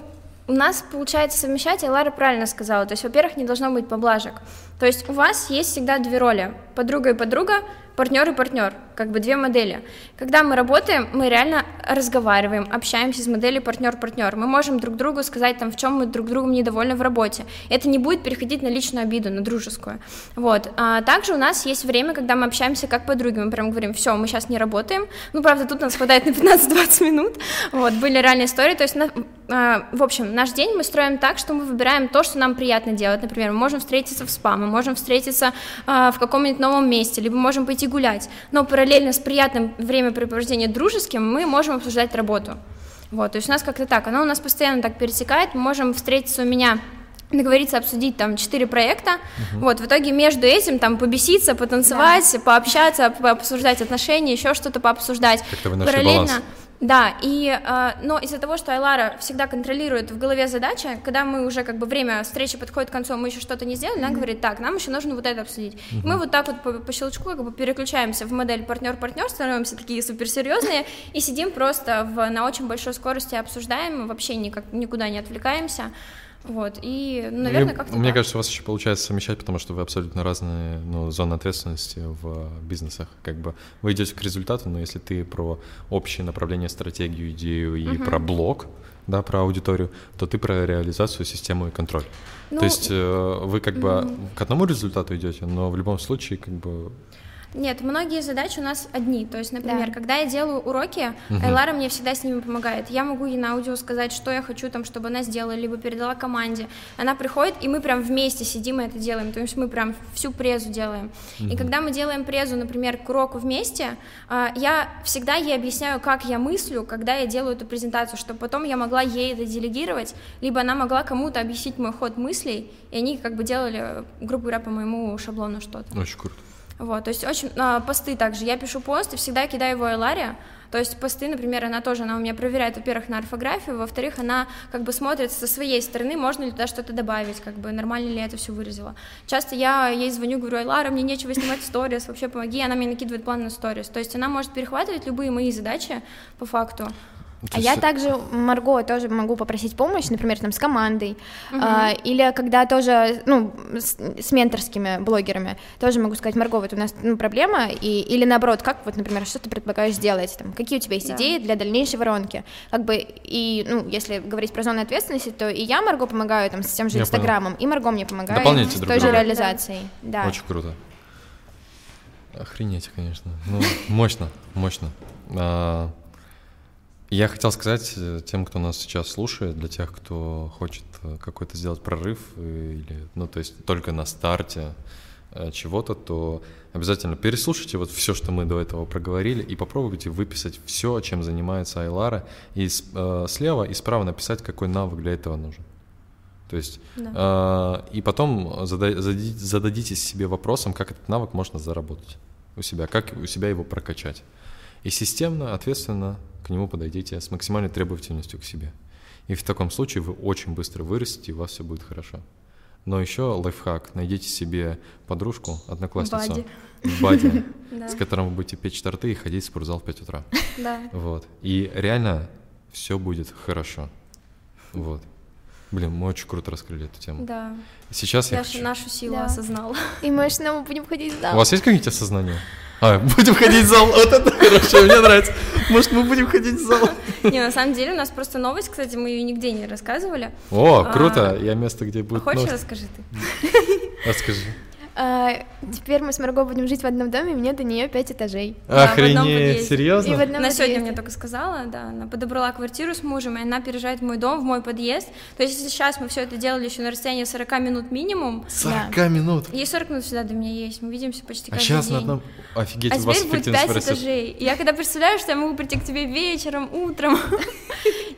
у нас получается совмещать, и Лара правильно сказала. То есть, во-первых, не должно быть поблажек. То есть у вас есть всегда две роли. Подруга и подруга, партнер и партнер. Как бы две модели. Когда мы работаем, мы реально разговариваем, общаемся с моделью партнер-партнер. Мы можем друг другу сказать, там, в чем мы друг другом недовольны в работе. Это не будет переходить на личную обиду, на дружескую. Вот. А также у нас есть время, когда мы общаемся как подруги. Мы прям говорим, все, мы сейчас не работаем. Ну, правда, тут нас хватает на 15-20 минут. Вот, были реальные истории. То есть, на- а, в общем, наш день мы строим так, что мы выбираем то, что нам приятно делать. Например, мы можем встретиться в спа, мы можем встретиться а, в каком-нибудь новом месте, либо можем пойти гулять. Но параллельно с приятным времяпрепровождением дружеским мы можем обсуждать работу. Вот, то есть у нас как-то так, оно у нас постоянно так пересекает, мы можем встретиться у меня договориться обсудить там четыре проекта, вот, в итоге между этим там побеситься, потанцевать, пообщаться, по- обсуждать отношения, еще что-то пообсуждать. Как-то вы нашли баланс. Да, и, э, но из-за того, что Айлара всегда контролирует в голове задачи, когда мы уже как бы время встречи подходит к концу, мы еще что-то не сделали, она говорит, так, нам еще нужно вот это обсудить. И мы вот так вот по, по щелчку как бы переключаемся в модель партнер-партнер, становимся такие суперсерьезные и сидим просто в, на очень большой скорости обсуждаем, вообще никак, никуда не отвлекаемся. Вот, и, ну, наверное, как-то Мне так. кажется, у вас еще получается совмещать, потому что вы абсолютно разные ну, зоны ответственности в бизнесах. Как бы вы идете к результату, но если ты про общее направление, стратегию, идею и про блог, да, про аудиторию, то ты про реализацию, систему и контроль. Ну, То есть э, вы как бы к одному результату идете, но в любом случае как бы Нет, многие задачи у нас одни. То есть, например, Да. когда я делаю уроки, Айлара мне всегда с ними помогает. Я могу ей на аудио сказать, что я хочу там, чтобы она сделала, либо передала команде. Она приходит, и мы прям вместе сидим и это делаем. То есть мы прям всю презу делаем. И когда мы делаем презу, например, к уроку вместе, а, я всегда ей объясняю, как я мыслю, когда я делаю эту презентацию, чтобы потом я могла ей это делегировать, либо она могла кому-то объяснить мой ход мыслей, и они как бы делали, грубо говоря, по моему шаблону что-то. очень круто. Вот, то есть очень а, посты также. Я пишу пост и всегда кидаю его Эларе. То есть посты, например, она тоже, она у меня проверяет, во-первых, на орфографию, во-вторых, она как бы смотрит со своей стороны, можно ли туда что-то добавить, как бы нормально ли я это все выразила. Часто я ей звоню, говорю, Айлара, мне нечего снимать сторис, вообще помоги, и она мне накидывает план на сторис. То есть она может перехватывать любые мои задачи по факту. То А я также Марго тоже могу попросить помощь, например, там с командой, а, или когда тоже, ну, с, с менторскими блогерами, тоже могу сказать, Марго, вот у нас ну, проблема, и, или наоборот, как вот, например, что ты предлагаешь сделать, там, какие у тебя есть Да. идеи для дальнейшей воронки, как бы, и, ну, если говорить про зону ответственности, то и я Марго помогаю там с тем же Я Инстаграмом, и Марго мне помогает Дополняете с друг той же друга. реализацией, да. Очень круто. Охренеть, конечно. Ну, мощно, мощно. Я хотел сказать э, тем, кто нас сейчас слушает, для тех, кто хочет э, какой-то сделать прорыв, э, или, ну, то есть только на старте, чего-то, то обязательно переслушайте вот все, что мы до этого проговорили, и попробуйте выписать все, чем занимается Айлара, и э, слева и справа написать, какой навык для этого нужен. То есть, э, и потом зада- зади- зададитесь себе вопросом, как этот навык можно заработать у себя, как у себя его прокачать. И системно, ответственно к нему подойдите с максимальной требовательностью к себе. И в таком случае вы очень быстро вырастете, и у вас все будет хорошо. Но еще лайфхак. Найдите себе подружку, одноклассницу. Бади. [LAUGHS] С которым вы будете печь торты и ходить в спортзал в 5 утра. [LAUGHS] Да. Вот. И реально все будет хорошо. Вот. Блин, мы очень круто раскрыли эту тему. Да. Сейчас я Даша хочу... нашу силу Да. осознала. И мы снова будем ходить в У зал. вас есть какие-то осознания? А, будем ходить в зал. Вот это хорошо, мне нравится. Может, мы будем ходить в зал? Не, на самом деле у нас просто новость, кстати, мы ее нигде не рассказывали. О, А, круто. Я место, где будет хочешь, расскажи ты? Расскажи. А, теперь мы с Марго будем жить в одном доме, и мне до нее пять этажей. Да, Охренеть, подъезде. И в серьезно? одном Она сегодня подъезде. мне только сказала, да, она подобрала квартиру с мужем, и она переезжает в мой дом, в мой подъезд. То есть, если сейчас мы все это делали еще на расстоянии 40 минут минимум, 40 минут. ей 40 минут сюда до меня есть, мы видимся почти А каждый сейчас день. на одном... Офигеть, А у вас теперь будет 5 вырастет. этажей. И я когда представляю, что я могу прийти к тебе вечером, утром,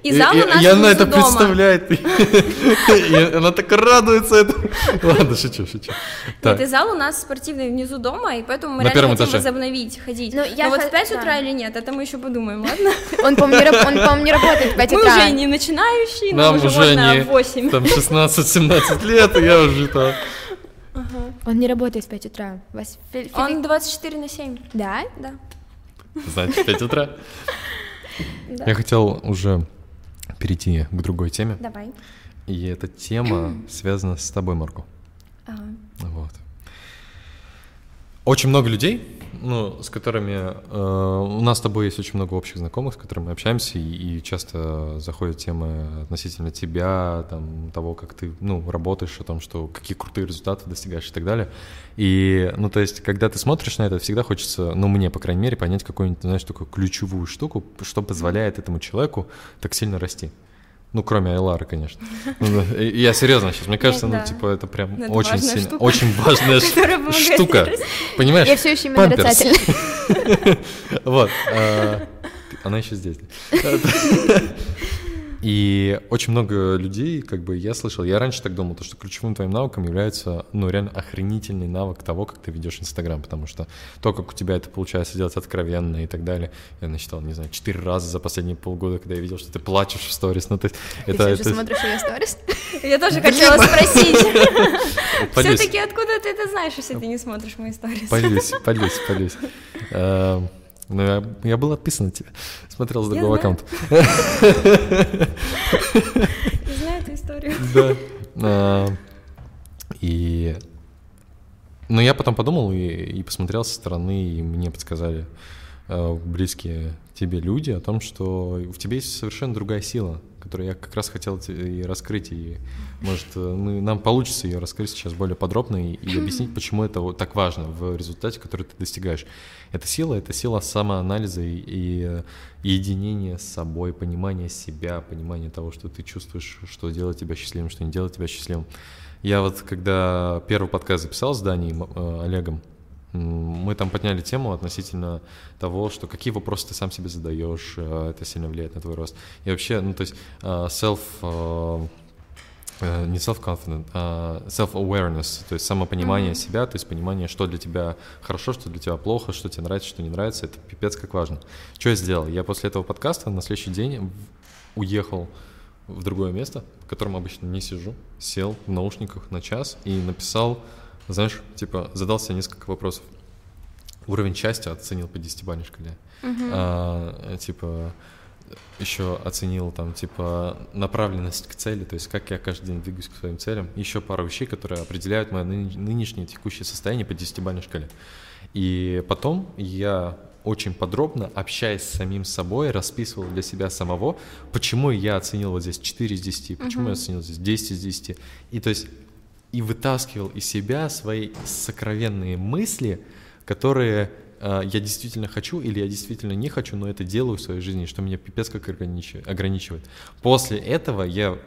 и зал у нас и она внизу это представляет. [LAUGHS] Она так радуется этому. Ладно, шучу, шучу. Нет, Так, зал у нас спортивный внизу дома, и поэтому мы На реально хотим этаже. возобновить ходить. Ну, Но я вот х- в 5 да. утра или нет, это мы еще подумаем, ладно? Он, по-моему, не, раб- он, по-моему, не работает в 5 Мы утра. уже не начинающие, нам, уже уже можно не в 8. там 16-17 лет, и я уже там... Он не работает в 5 утра. Вас Он 24 на 7. Да? Да. Значит, 5 утра. Да. Я хотел уже перейти к другой теме. Давай. И эта тема связана с тобой, Марко. Ага. Вот. Очень много людей, ну, с которыми э, у нас с тобой есть очень много общих знакомых, с которыми мы общаемся, и, и часто заходят темы относительно тебя, там, того, как ты, ну, работаешь, о том, что какие крутые результаты достигаешь и так далее. И, ну, то есть, когда ты смотришь на это, всегда хочется, ну, мне, по крайней мере, понять какую-нибудь, знаешь, такую ключевую штуку, что позволяет этому человеку так сильно расти. Ну, кроме Айлары, конечно. Ну, Я серьезно сейчас, мне кажется, ну, типа, это прям Ну, очень важная сильно, очень важная [LAUGHS] штука. Понимаешь? Я все еще именно Памперс. нарицательная. [LAUGHS] Вот. а, Она еще здесь. [LAUGHS] И очень много людей, как бы я слышал, я раньше так думал, то, что ключевым твоим навыком является, ну, реально охренительный навык того, как ты ведешь Инстаграм, потому что то, как у тебя это получается делать откровенно и так далее, я насчитал, не знаю, четыре раза за последние полгода, когда я видел, что ты плачешь в сторис, ну, то есть Ты это... все же это- смотришь ее сторис? [LAUGHS] Я тоже хотела спросить. [LAUGHS] [LAUGHS] Все-таки откуда ты это знаешь, если ты не смотришь мои сторис? Полюсь, полюсь, полюсь. Ну, я, я был отписан от тебя. Смотрел с другого аккаунта. Я знаю эту историю. Да. А, И... Но я потом подумал и, и посмотрел со стороны, и мне подсказали близкие к тебе люди о том, что в тебе есть совершенно другая сила, которую я как раз хотел те- и раскрыть, и может э, мы, нам получится ее раскрыть сейчас более подробно и, и объяснить, [LAUGHS] почему это вот так важно в результате, который ты достигаешь. Эта сила — это сила самоанализа и, и э, единения с собой, понимания себя, понимания того, что ты чувствуешь, что делает тебя счастливым, что не делает тебя счастливым. Я вот, когда первый подкаст записал с Даней М- э, Олегом, мы там подняли тему относительно того, что какие вопросы ты сам себе задаешь, э, это сильно влияет на твой рост. И вообще, ну, то есть э, self... э, не self-confident, а self-awareness, то есть самопонимание себя, то есть понимание, что для тебя хорошо, что для тебя плохо, что тебе нравится, что не нравится, это пипец как важно. Что я сделал? Я после этого подкаста на следующий день уехал в другое место, в котором обычно не сижу, сел в наушниках на час и написал, знаешь, типа, задал себе несколько вопросов. Уровень счастья оценил по 10-бальной шкале. А, типа, еще оценил там, типа, направленность к цели, то есть как я каждый день двигаюсь к своим целям. Еще пару вещей, которые определяют мое ныне- нынешнее текущее состояние по 10-бальной шкале. И потом я очень подробно, общаясь с самим собой, расписывал для себя самого, почему я оценил вот здесь 4 из 10, почему я оценил здесь 10 из 10. И то есть и вытаскивал из себя свои сокровенные мысли, которые э, я действительно хочу или я действительно не хочу, но это делаю в своей жизни, что меня пипец как ограничивает. После этого я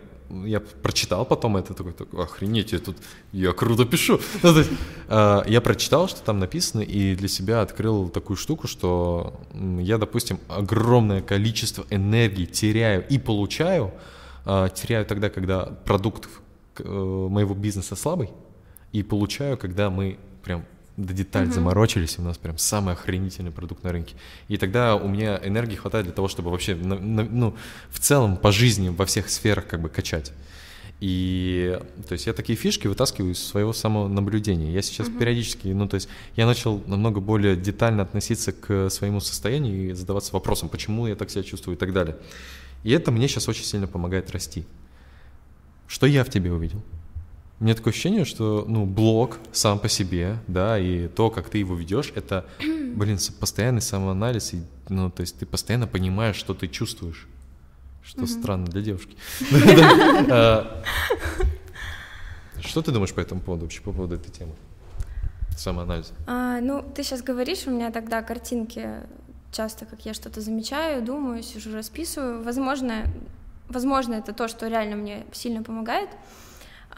я прочитал потом это, такой, такой охренеть, я тут, я круто пишу. [LAUGHS] Ну, э, я прочитал, что там написано, и для себя открыл такую штуку, что я, допустим, огромное количество энергии теряю и получаю, э, теряю тогда, когда продукт э, моего бизнеса слабый, и получаю, когда мы прям до деталь mm-hmm. заморочились, у нас прям самый охренительный продукт на рынке. И тогда у меня энергии хватает для того, чтобы вообще, ну, в целом по жизни во всех сферах как бы качать. И то есть я такие фишки вытаскиваю из своего самонаблюдения. Я сейчас uh-huh. периодически, ну то есть я начал намного более детально относиться к своему состоянию и задаваться вопросом, почему я так себя чувствую и так далее. И это мне сейчас очень сильно помогает расти. Что я в тебе увидел? У меня такое ощущение, что, ну, блог сам по себе, да, и то, как ты его ведешь, это, [CLEARS THROAT] блин, постоянный самоанализ, и, ну, то есть ты постоянно понимаешь, что ты чувствуешь, что mm-hmm. странно для девушки. [LAUGHS] [LAUGHS] А, что ты думаешь по этому поводу, вообще по поводу этой темы? Самоанализ. А, ну, ты сейчас говоришь, у меня тогда картинки часто, как я что-то замечаю, думаю, сижу, расписываю. Возможно, возможно, это то, что реально мне сильно помогает.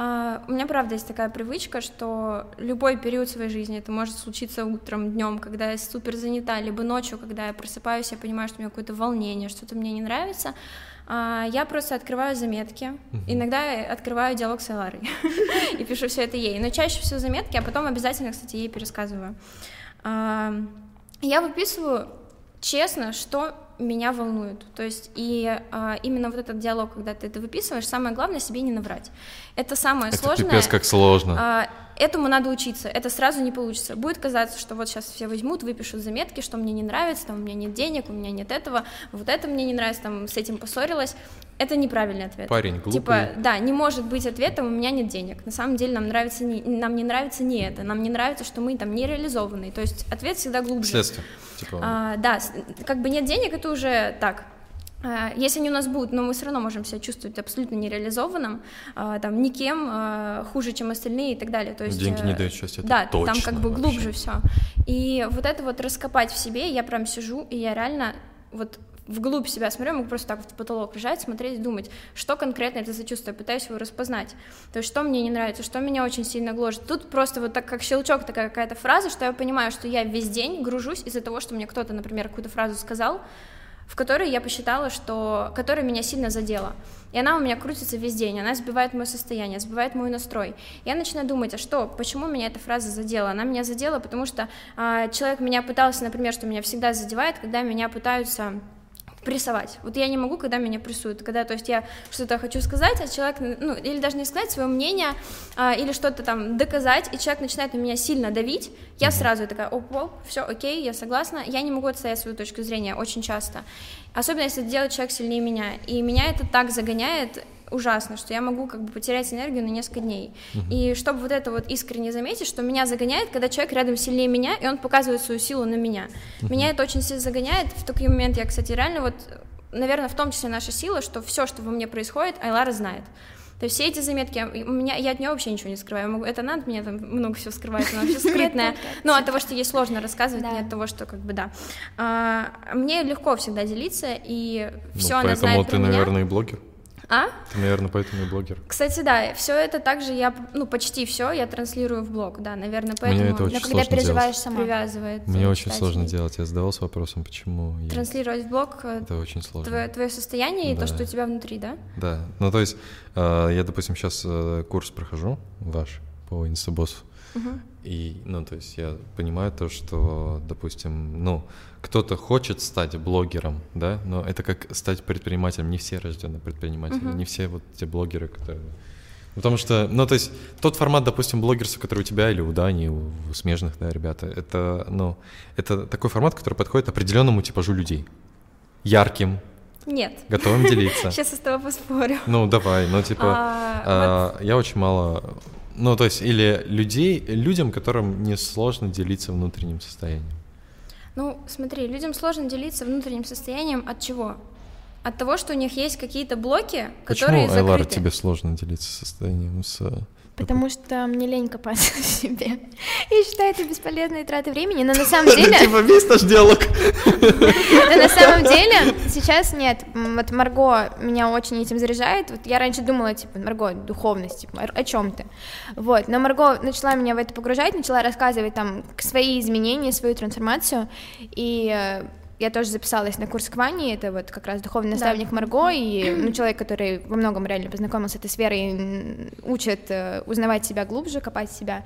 А, у меня, правда, есть такая привычка, что любой период своей жизни, это может случиться утром, днем, когда я супер занята, либо ночью, когда я просыпаюсь, я понимаю, что у меня какое-то волнение, что-то мне не нравится, а, я просто открываю заметки, иногда открываю диалог с Эларой [LAUGHS] и пишу все это ей, но чаще всего заметки, а потом обязательно, кстати, ей пересказываю. А, я выписываю честно, что меня волнует. То есть и а, именно вот этот диалог, когда ты это выписываешь, самое главное себе не наврать. Это самое это сложное. Пипец, как сложно. А, этому надо учиться. Это сразу не получится. Будет казаться, что вот сейчас все возьмут, выпишут заметки, что мне не нравится, там у меня нет денег, у меня нет этого, вот это мне не нравится, там с этим поссорилась. Это неправильный ответ. Парень глупый. Типа, да, не может быть ответом «у меня нет денег». На самом деле нам нравится не, нам не нравится не это, нам не нравится, что мы там не реализованы. То есть ответ всегда глубже. Следствие. Типа... А, да, как бы нет денег, это уже так, а, если они у нас будут, но мы все равно можем себя чувствовать абсолютно нереализованным, а, там никем а, хуже, чем остальные и так далее. То есть, Деньги не дают счастья. Да, точно там как бы вообще. глубже все. И вот это вот раскопать в себе, я прям сижу и я реально вот вглубь себя смотрю, могу просто так в потолок лежать, смотреть, думать, что конкретно это за чувство, я пытаюсь его распознать. То есть, что мне не нравится, что меня очень сильно гложет. Тут просто вот так как щелчок такая какая-то фраза, что я понимаю, что я весь день гружусь из-за того, что мне кто-то, например, какую-то фразу сказал, в которой я посчитала, что... которая меня сильно задела. И она у меня крутится весь день, она сбивает мое состояние, сбивает мой настрой. Я начинаю думать, а что, почему меня эта фраза задела? Она меня задела, потому что а, человек меня пытался, например, что меня всегда задевает, когда меня пытаются прессовать. Вот я не могу, когда меня прессуют, когда, то есть я что-то хочу сказать, а человек, ну, или даже не сказать свое мнение, а, или что-то там доказать, и человек начинает на меня сильно давить, я сразу такая, оп, все, окей, я согласна, я не могу отстоять свою точку зрения очень часто, особенно если это делает человек сильнее меня, и меня это так загоняет, ужасно, что я могу как бы потерять энергию на несколько дней. Uh-huh. И чтобы вот это вот искренне заметить, что меня загоняет, когда человек рядом сильнее меня, и он показывает свою силу на меня. Uh-huh. Меня это очень сильно загоняет. В такой момент я, кстати, реально вот, наверное, в том числе наша сила, что все, что во мне происходит, Айлара знает. То есть все эти заметки, у меня, я от нее вообще ничего не скрываю. Могу, это надо мне там много всего скрывать, она вообще [LAUGHS] скрытная. Но от того, что ей сложно рассказывать, не от того, что как бы да. А, мне легко всегда делиться, и все ну, она знает Поэтому ты, наверное, и блогер. А? Ты, наверное, поэтому и блогер. Кстати, да, все это также я, ну, почти все я транслирую в блог, да, наверное, поэтому. Мне это очень Но сложно когда переживаешь делать. сама. Привязывает. Мне очень читателей. сложно делать. Я задавался вопросом, почему. я- Транслировать в блог э, Это очень сложно. твое, твое состояние и Да. то, что у тебя внутри, да? Да. Ну, то есть, э, я, допустим, сейчас курс прохожу ваш по инстабоссу. И, ну, то есть я понимаю то, что, допустим, ну, кто-то хочет стать блогером, да, но это как стать предпринимателем. Не все рождены предприниматели, не все вот те блогеры, которые... Потому что, ну, то есть тот формат, допустим, блогерства, который у тебя или у Дани, у, у смежных, да, ребята, это, ну, это такой формат, который подходит определенному типажу людей. Ярким, Нет. готовым делиться. [LAUGHS] Сейчас я с тобой поспорю. Ну, давай, ну, типа, А, а, я очень мало... Ну, то есть, или людей, людям, которым не сложно делиться внутренним состоянием. Ну, смотри, людям сложно делиться внутренним состоянием от чего? От того, что у них есть какие-то блоки, Почему, которые закрыты. тебе сложно делиться состоянием с... Потому что мне лень копаться [LAUGHS] в себе. Я считаю это бесполезной тратой времени, но на самом [LAUGHS] деле... Типа весь наш диалог. Но на самом деле сейчас нет. Вот Марго меня очень этим заряжает. Вот я раньше думала, типа, Марго, духовность, типа, о чем ты? Вот. Но Марго начала меня в это погружать, начала рассказывать там свои изменения, свою трансформацию. И э, я тоже записалась на курс к Ване, это вот как раз духовный наставник да. Марго, и ну, человек, который во многом реально познакомился с этой сферой, учит э, узнавать себя глубже, копать себя,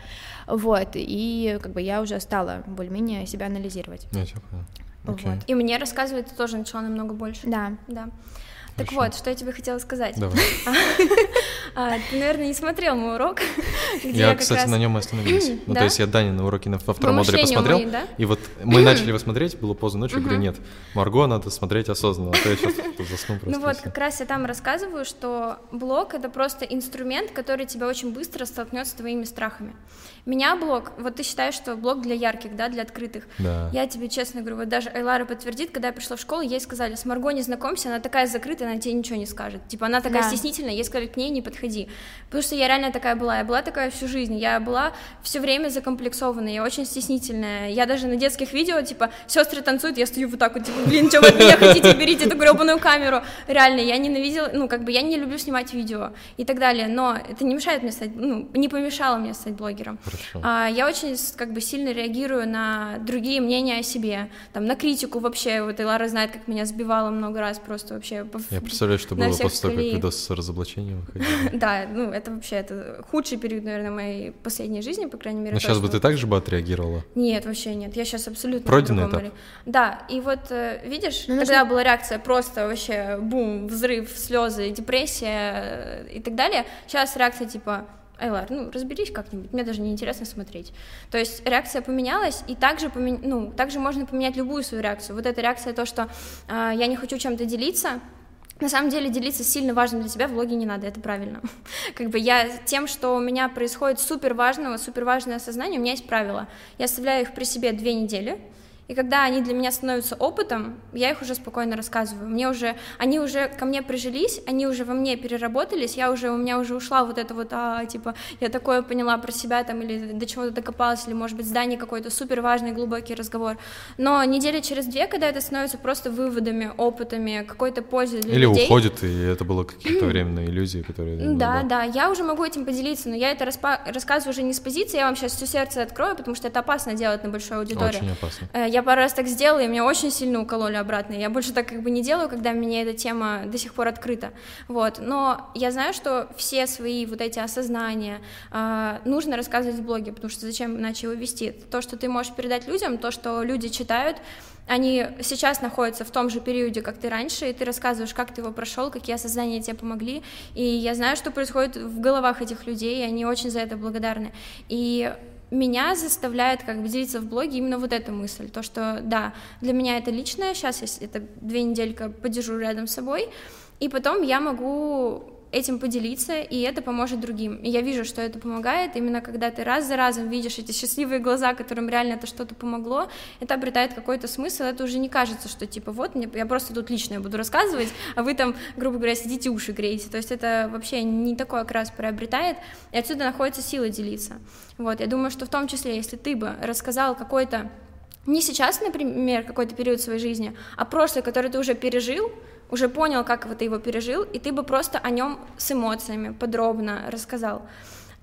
вот, и как бы я уже стала более-менее себя анализировать. Я тебя понял. Вот. И мне рассказывать ты тоже начала намного больше. Да. Да. Так Хорошо. вот, что я тебе хотела сказать. Давай. [LAUGHS] А, ты, наверное, не смотрел мой урок. [LAUGHS] Я, кстати, раз... на нем и остановилась. [CLEARS THROAT] ну, да? то есть я Дани на уроке во втором модуле посмотрел, мои, да? и вот мы [CLEARS THROAT] начали его смотреть, было поздно ночью, говорю, нет, Марго надо смотреть осознанно, а то я сейчас [LAUGHS] засну просто. Ну вот, как раз я там рассказываю, что блог — это просто инструмент, который тебя очень быстро столкнет с твоими страхами. Меня блог, вот ты считаешь, что блог для ярких, да, для открытых. Да. Я тебе честно говорю, вот даже Айлара подтвердит, когда я пришла в школу, ей сказали, с Марго не знакомься, она такая закрытая, она тебе ничего не скажет. Типа она такая да. стеснительная, ей сказали, к ней не подходи. Потому что я реально такая была, я была такая всю жизнь, я была все время закомплексованная, я очень стеснительная. Я даже на детских видео, типа, сестры танцуют, я стою вот так вот, типа, блин, что вы от меня хотите, берите эту гребаную камеру. Реально, я ненавидела, ну, как бы я не люблю снимать видео и так далее, но это не мешает мне стать, ну, не помешало мне стать блогером. Хорошо. А, я очень как бы сильно реагирую на другие мнения о себе, там на критику вообще. Вот и Лара знает, как меня сбивала много раз просто вообще. Я представляю, что было после того, как видос с разоблачением выходил. [LAUGHS] Да, ну это вообще это худший период, наверное, моей последней жизни, по крайней мере. Но сейчас бы ты так же бы отреагировала? Нет, вообще нет. Я сейчас абсолютно пройденный этап. Да, и вот э, видишь, ну, тогда была реакция просто вообще бум, взрыв, слезы, депрессия э, и так далее. Сейчас реакция типа Айлар, ну, разберись как-нибудь, мне даже не интересно смотреть. То есть реакция поменялась, и также, помен... ну, также можно поменять любую свою реакцию. Вот эта реакция, то, что э, я не хочу чем-то делиться, на самом деле делиться сильно важным для тебя в блоге не надо, это правильно. [LAUGHS] Как бы я тем, что у меня происходит супер важного, супер важное осознание, у меня есть правила. Я оставляю их при себе две недели, и когда они для меня становятся опытом, я их уже спокойно рассказываю. Мне уже, они уже ко мне прижились, они уже во мне переработались, я уже, у меня уже ушла вот это вот, а, типа, я такое поняла про себя там, или до чего-то докопалась, или, может быть, здание какой-то супер важный, глубокий разговор. Но недели через две, когда это становится просто выводами, опытами, какой-то пользы для или людей... Или уходит, и это было какие-то временные иллюзии, которые... Да, да, я уже могу этим поделиться, но я это распа- рассказываю уже не с позиции, я вам сейчас все сердце открою, потому что это опасно делать на большой аудитории. Очень опасно. Я пару раз так сделала, и меня очень сильно укололи обратно. Я больше так как бы не делаю, когда мне эта тема до сих пор открыта. Вот. Но я знаю, что все свои вот эти осознания э, нужно рассказывать в блоге, потому что зачем иначе его вести? То, что ты можешь передать людям, то, что люди читают, они сейчас находятся в том же периоде, как ты раньше, и ты рассказываешь, как ты его прошел, какие осознания тебе помогли. И я знаю, что происходит в головах этих людей, и они очень за это благодарны. И меня заставляет как бы делиться в блоге именно вот эта мысль, то, что да, для меня это личное, сейчас я это две неделька подержу рядом с собой, и потом я могу этим поделиться, и это поможет другим. И я вижу, что это помогает, именно когда ты раз за разом видишь эти счастливые глаза, которым реально это что-то помогло, это обретает какой-то смысл, это уже не кажется, что типа вот, мне, я просто тут личное буду рассказывать, а вы там, грубо говоря, сидите уши греете, то есть это вообще не такой окрас приобретает, и отсюда находится сила делиться. Вот, я думаю, что в том числе, если ты бы рассказал какой-то не сейчас, например, какой-то период своей жизни, а прошлый, который ты уже пережил, уже понял, как ты его пережил, и ты бы просто о нем с эмоциями подробно рассказал.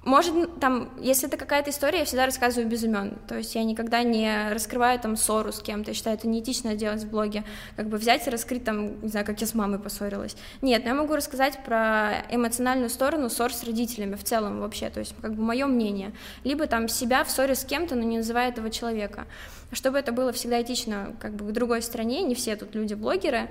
Может, там, если это какая-то история, я всегда рассказываю без имен. То есть я никогда не раскрываю там ссору с кем-то. Я считаю, это неэтично делать в блоге. Как бы взять и раскрыть там, не знаю, как я с мамой поссорилась. Нет, но я могу рассказать про эмоциональную сторону ссор с родителями в целом вообще. То есть как бы мое мнение. Либо там себя в ссоре с кем-то, но не называя этого человека. Чтобы это было всегда этично как бы к другой стране. Не все тут люди-блогеры.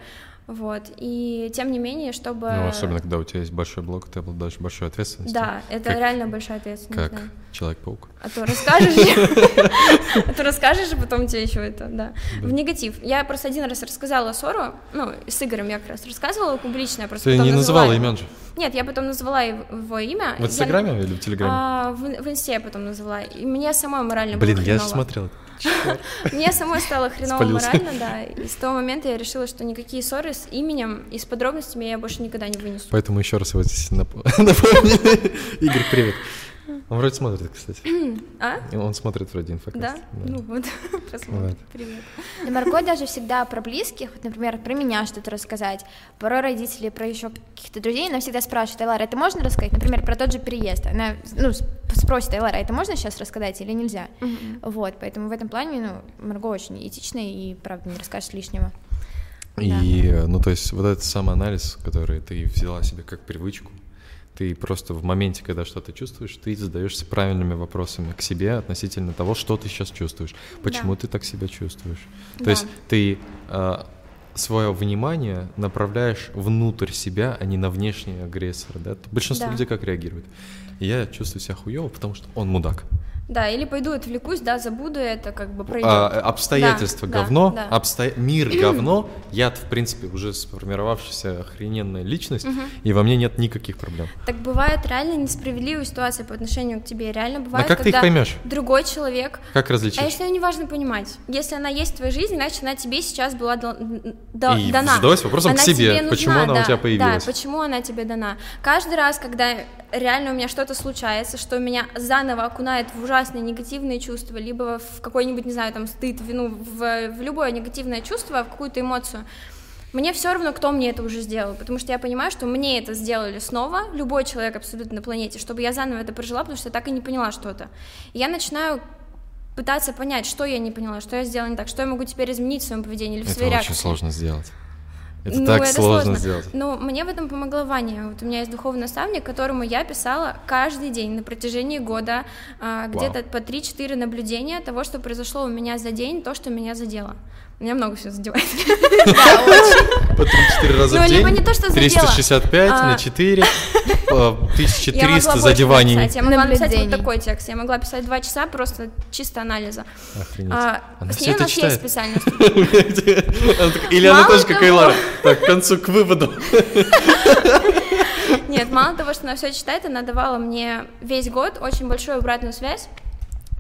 Вот, и тем не менее, чтобы... Ну, особенно, когда у тебя есть большой блог, ты обладаешь большой ответственностью. Да, это как, реально большая ответственность. Как да. Человек-паук. А то расскажешь, [LAUGHS] а то расскажешь, и потом тебе еще это, да. В негатив. Я просто один раз рассказала ссору, ну, с Игорем я как раз рассказывала публично, просто Ты не называла имен же? Нет, я потом назвала его имя. В Инстаграме или в Телеграме? А, в Инсте я потом назвала. И мне самой морально Блин, я же смотрел. [LAUGHS] Мне самой стало хреново морально, да. И с того момента я решила, что никакие ссоры с именем и с подробностями я больше никогда не вынесу. Поэтому еще раз его здесь [LAUGHS] напомнили. Игорь, привет. Он вроде смотрит, кстати. [CLEARS THROAT] А? Он смотрит вроде инфокаст. Да? Ну вот, [LAUGHS] посмотрим. Вот. Привет. Но Марго даже всегда про близких, вот, например, про меня что-то рассказать, про родителей, про еще каких-то друзей, она всегда спрашивает, Айлара, это можно рассказать? Например, про тот же переезд. Она ну, спросит, Айлара, это можно сейчас рассказать или нельзя? Вот, поэтому в этом плане, ну, Марго очень этичная и, правда, не расскажет лишнего. И, э, ну, то есть, вот этот самоанализ, который ты взяла себе как привычку, ты просто в моменте, когда что-то чувствуешь, ты задаешься правильными вопросами к себе относительно того, что ты сейчас чувствуешь, почему ты так себя чувствуешь. То Да. есть ты свое внимание направляешь внутрь себя, а не на внешний агрессор. Да? Большинство Да. людей как реагирует? Я чувствую себя хуево, потому что он мудак. Да, или пойду отвлекусь, да, забуду это, как бы пройдет. А, обстоятельства Да, да, говно, да. обсто- мир [CLEARS THROAT] говно, я в принципе уже сформировавшаяся охрененная личность, и во мне нет никаких проблем. Так бывает реально несправедливые ситуации по отношению к тебе. Реально бывает, как ты их когда поймешь? другой человек Как А различить? если ее не важно понимать? Если она есть в твоей жизни, значит, она тебе сейчас была дал- да- И дана. задавайся вопросом к Она себе, тебе почему нужна, она у да, тебя появилась. Да, почему она тебе дана. Каждый раз, когда реально у меня что-то случается, что меня заново окунает в ужасные негативные чувства, либо в какой-нибудь, не знаю, там, стыд, вину, в, в любое негативное чувство, в какую-то эмоцию, мне все равно, кто мне это уже сделал, потому что я понимаю, что мне это сделали снова, любой человек абсолютно на планете, чтобы я заново это прожила, потому что я так и не поняла что-то. И я начинаю пытаться понять, что я не поняла, что я сделала не так, что я могу теперь изменить в своем поведении или в Это своей очень реакции. сложно сделать. Это Ну, так это сложно, сделать. Но мне в этом помогла Ваня. Вот у меня есть духовный наставник, которому я писала каждый день на протяжении года а, где-то по 3-4 наблюдения того, что произошло у меня за день, то, что меня задело. Меня много всего задевает. [LAUGHS] По 3-4 раза Ну, в день, либо не то, что задело. 365 А. на 4, по Я могла 1300 больше задеваний. Я могла написать вот такой текст. Я могла писать два часа просто чисто анализа. Охренеть. А, с ней у нас есть специальность. [LAUGHS] Или она тоже, как и того- Лара, [LAUGHS] так, к концу, к выводу. Нет, мало того, что она все читает, она давала мне весь год очень большую обратную связь,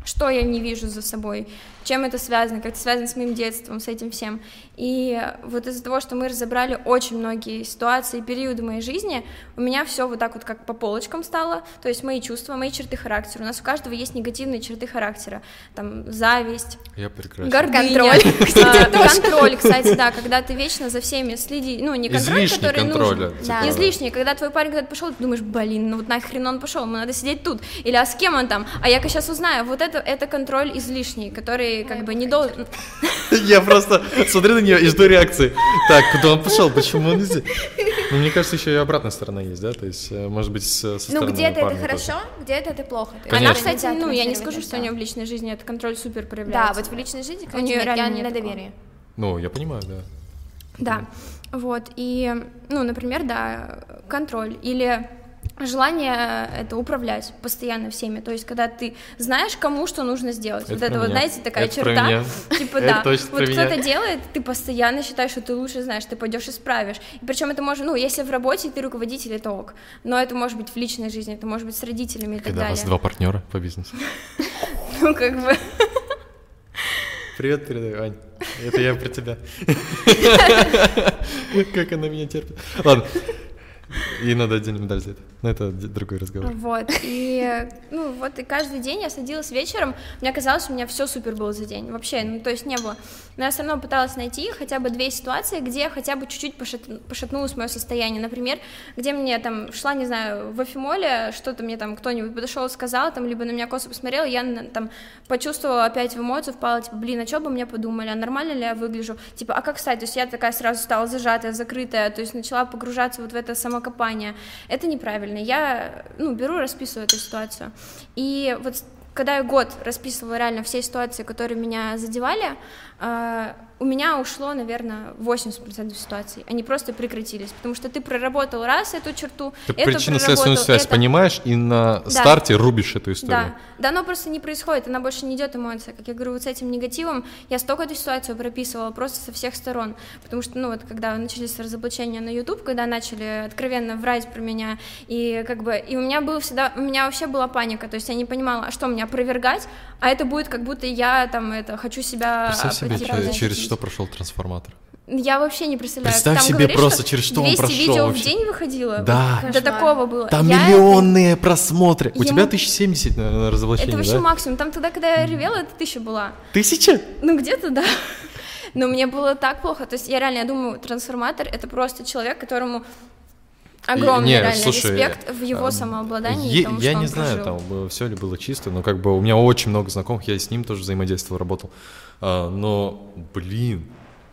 что я не вижу за собой, чем это связано, как это связано с моим детством, с этим всем. И вот из-за того, что мы разобрали очень многие ситуации, периоды моей жизни, у меня все вот так вот как по полочкам стало, то есть мои чувства, мои черты характера. У нас у каждого есть негативные черты характера, там зависть, Я прекрасно. Гордыня. Контроль. [LAUGHS] [LAUGHS] Контроль, кстати, да, когда ты вечно за всеми следи, ну не контроль, который контроль. нужен, Да. излишний, когда твой парень куда-то пошел, ты думаешь, блин, ну вот нахрен он пошел, ему надо сидеть тут, или а с кем он там, а я-ка сейчас узнаю, вот это, это контроль излишний, который как бы не должен, [LAUGHS] Я просто смотрю на нее и жду реакции. Так, куда он пошел? Почему он здесь? Ну, мне кажется, еще и обратная сторона есть, да? То есть, э, может быть, с- со Ну, стороны где-то это хорошо, где-то это плохо. Она, это кстати, ну я не скажу, что у нее в личной жизни этот контроль супер Да, проявляется. вот в личной жизни, У я реально не на доверие. Ну, я понимаю, да. Да, вот, и, ну, например, да, контроль или желание это управлять постоянно всеми, то есть когда ты знаешь, кому что нужно сделать, Это вот это вот, знаете, такая Это черта, [LAUGHS] типа да, вот кто-то делает, ты постоянно считаешь, что ты лучше знаешь, ты пойдешь и справишь, и причем это может, ну, если в работе ты руководитель, это ок, но это может быть в личной жизни, это может быть с родителями и так Когда у вас далее, два партнера по бизнесу. [LAUGHS] ну, как бы, Привет передаю, Ань. Это я про тебя. [LAUGHS] Как она меня терпит. Ладно. Ей надо отдельную медаль за это. Но это другой разговор. Вот, и, ну, вот, и каждый день я садилась вечером, мне казалось, у меня все супер было за день, вообще, ну, то есть не было. Но я все равно пыталась найти хотя бы две ситуации, где хотя бы чуть-чуть пошат- пошатнулось мое состояние, например, где мне там шла, не знаю, в Афимоле, что-то мне там кто-нибудь подошел сказал, там, либо на меня косо посмотрел, я там почувствовала опять в эмоцию, впала, типа, блин, а что бы мне подумали, а нормально ли я выгляжу, типа, а как стать, то есть я такая сразу стала зажатая, закрытая, то есть начала погружаться вот в это самокопание, это неправильно, я, ну, беру, расписываю эту ситуацию, и вот когда я год расписывала реально все ситуации, которые меня задевали, а, у меня ушло, наверное, 80% ситуаций. Они просто прекратились, потому что ты проработал раз эту черту, Ты эту причинно-следственную связь это- понимаешь и на Да. старте рубишь эту историю. Да, да, оно просто не происходит, она больше не идет эмоция. Как я говорю, вот с этим негативом я столько эту ситуацию прописывала просто со всех сторон. Потому что, ну вот, когда начались разоблачения на YouTube, когда начали откровенно врать про меня, и как бы, и у меня был всегда, у меня вообще была паника, то есть я не понимала, а что мне опровергать, а это будет как будто я там это хочу себя Представь себе, через что прошел трансформатор. Я вообще не представляю. Представь Там себе говоришь, просто, через что он 200 прошел видео вообще. в день выходило. Да. До Кошмар. такого было. Там Я миллионные просмотры. У Ему- тебя 1070 на, на Это, разоблачение, это вообще да? максимум. Там тогда, когда я ревела, это тысяча была. Тысяча? Ну, где-то, да. Но мне было так плохо. То есть я реально, я думаю, трансформатор — это просто человек, которому огромный Не, реально слушай, респект в его а, самообладании. Е- и тому, я что не он знаю, прожил. там все ли было чисто, но как бы у меня очень много знакомых, я с ним тоже взаимодействовал, работал. А, но, блин,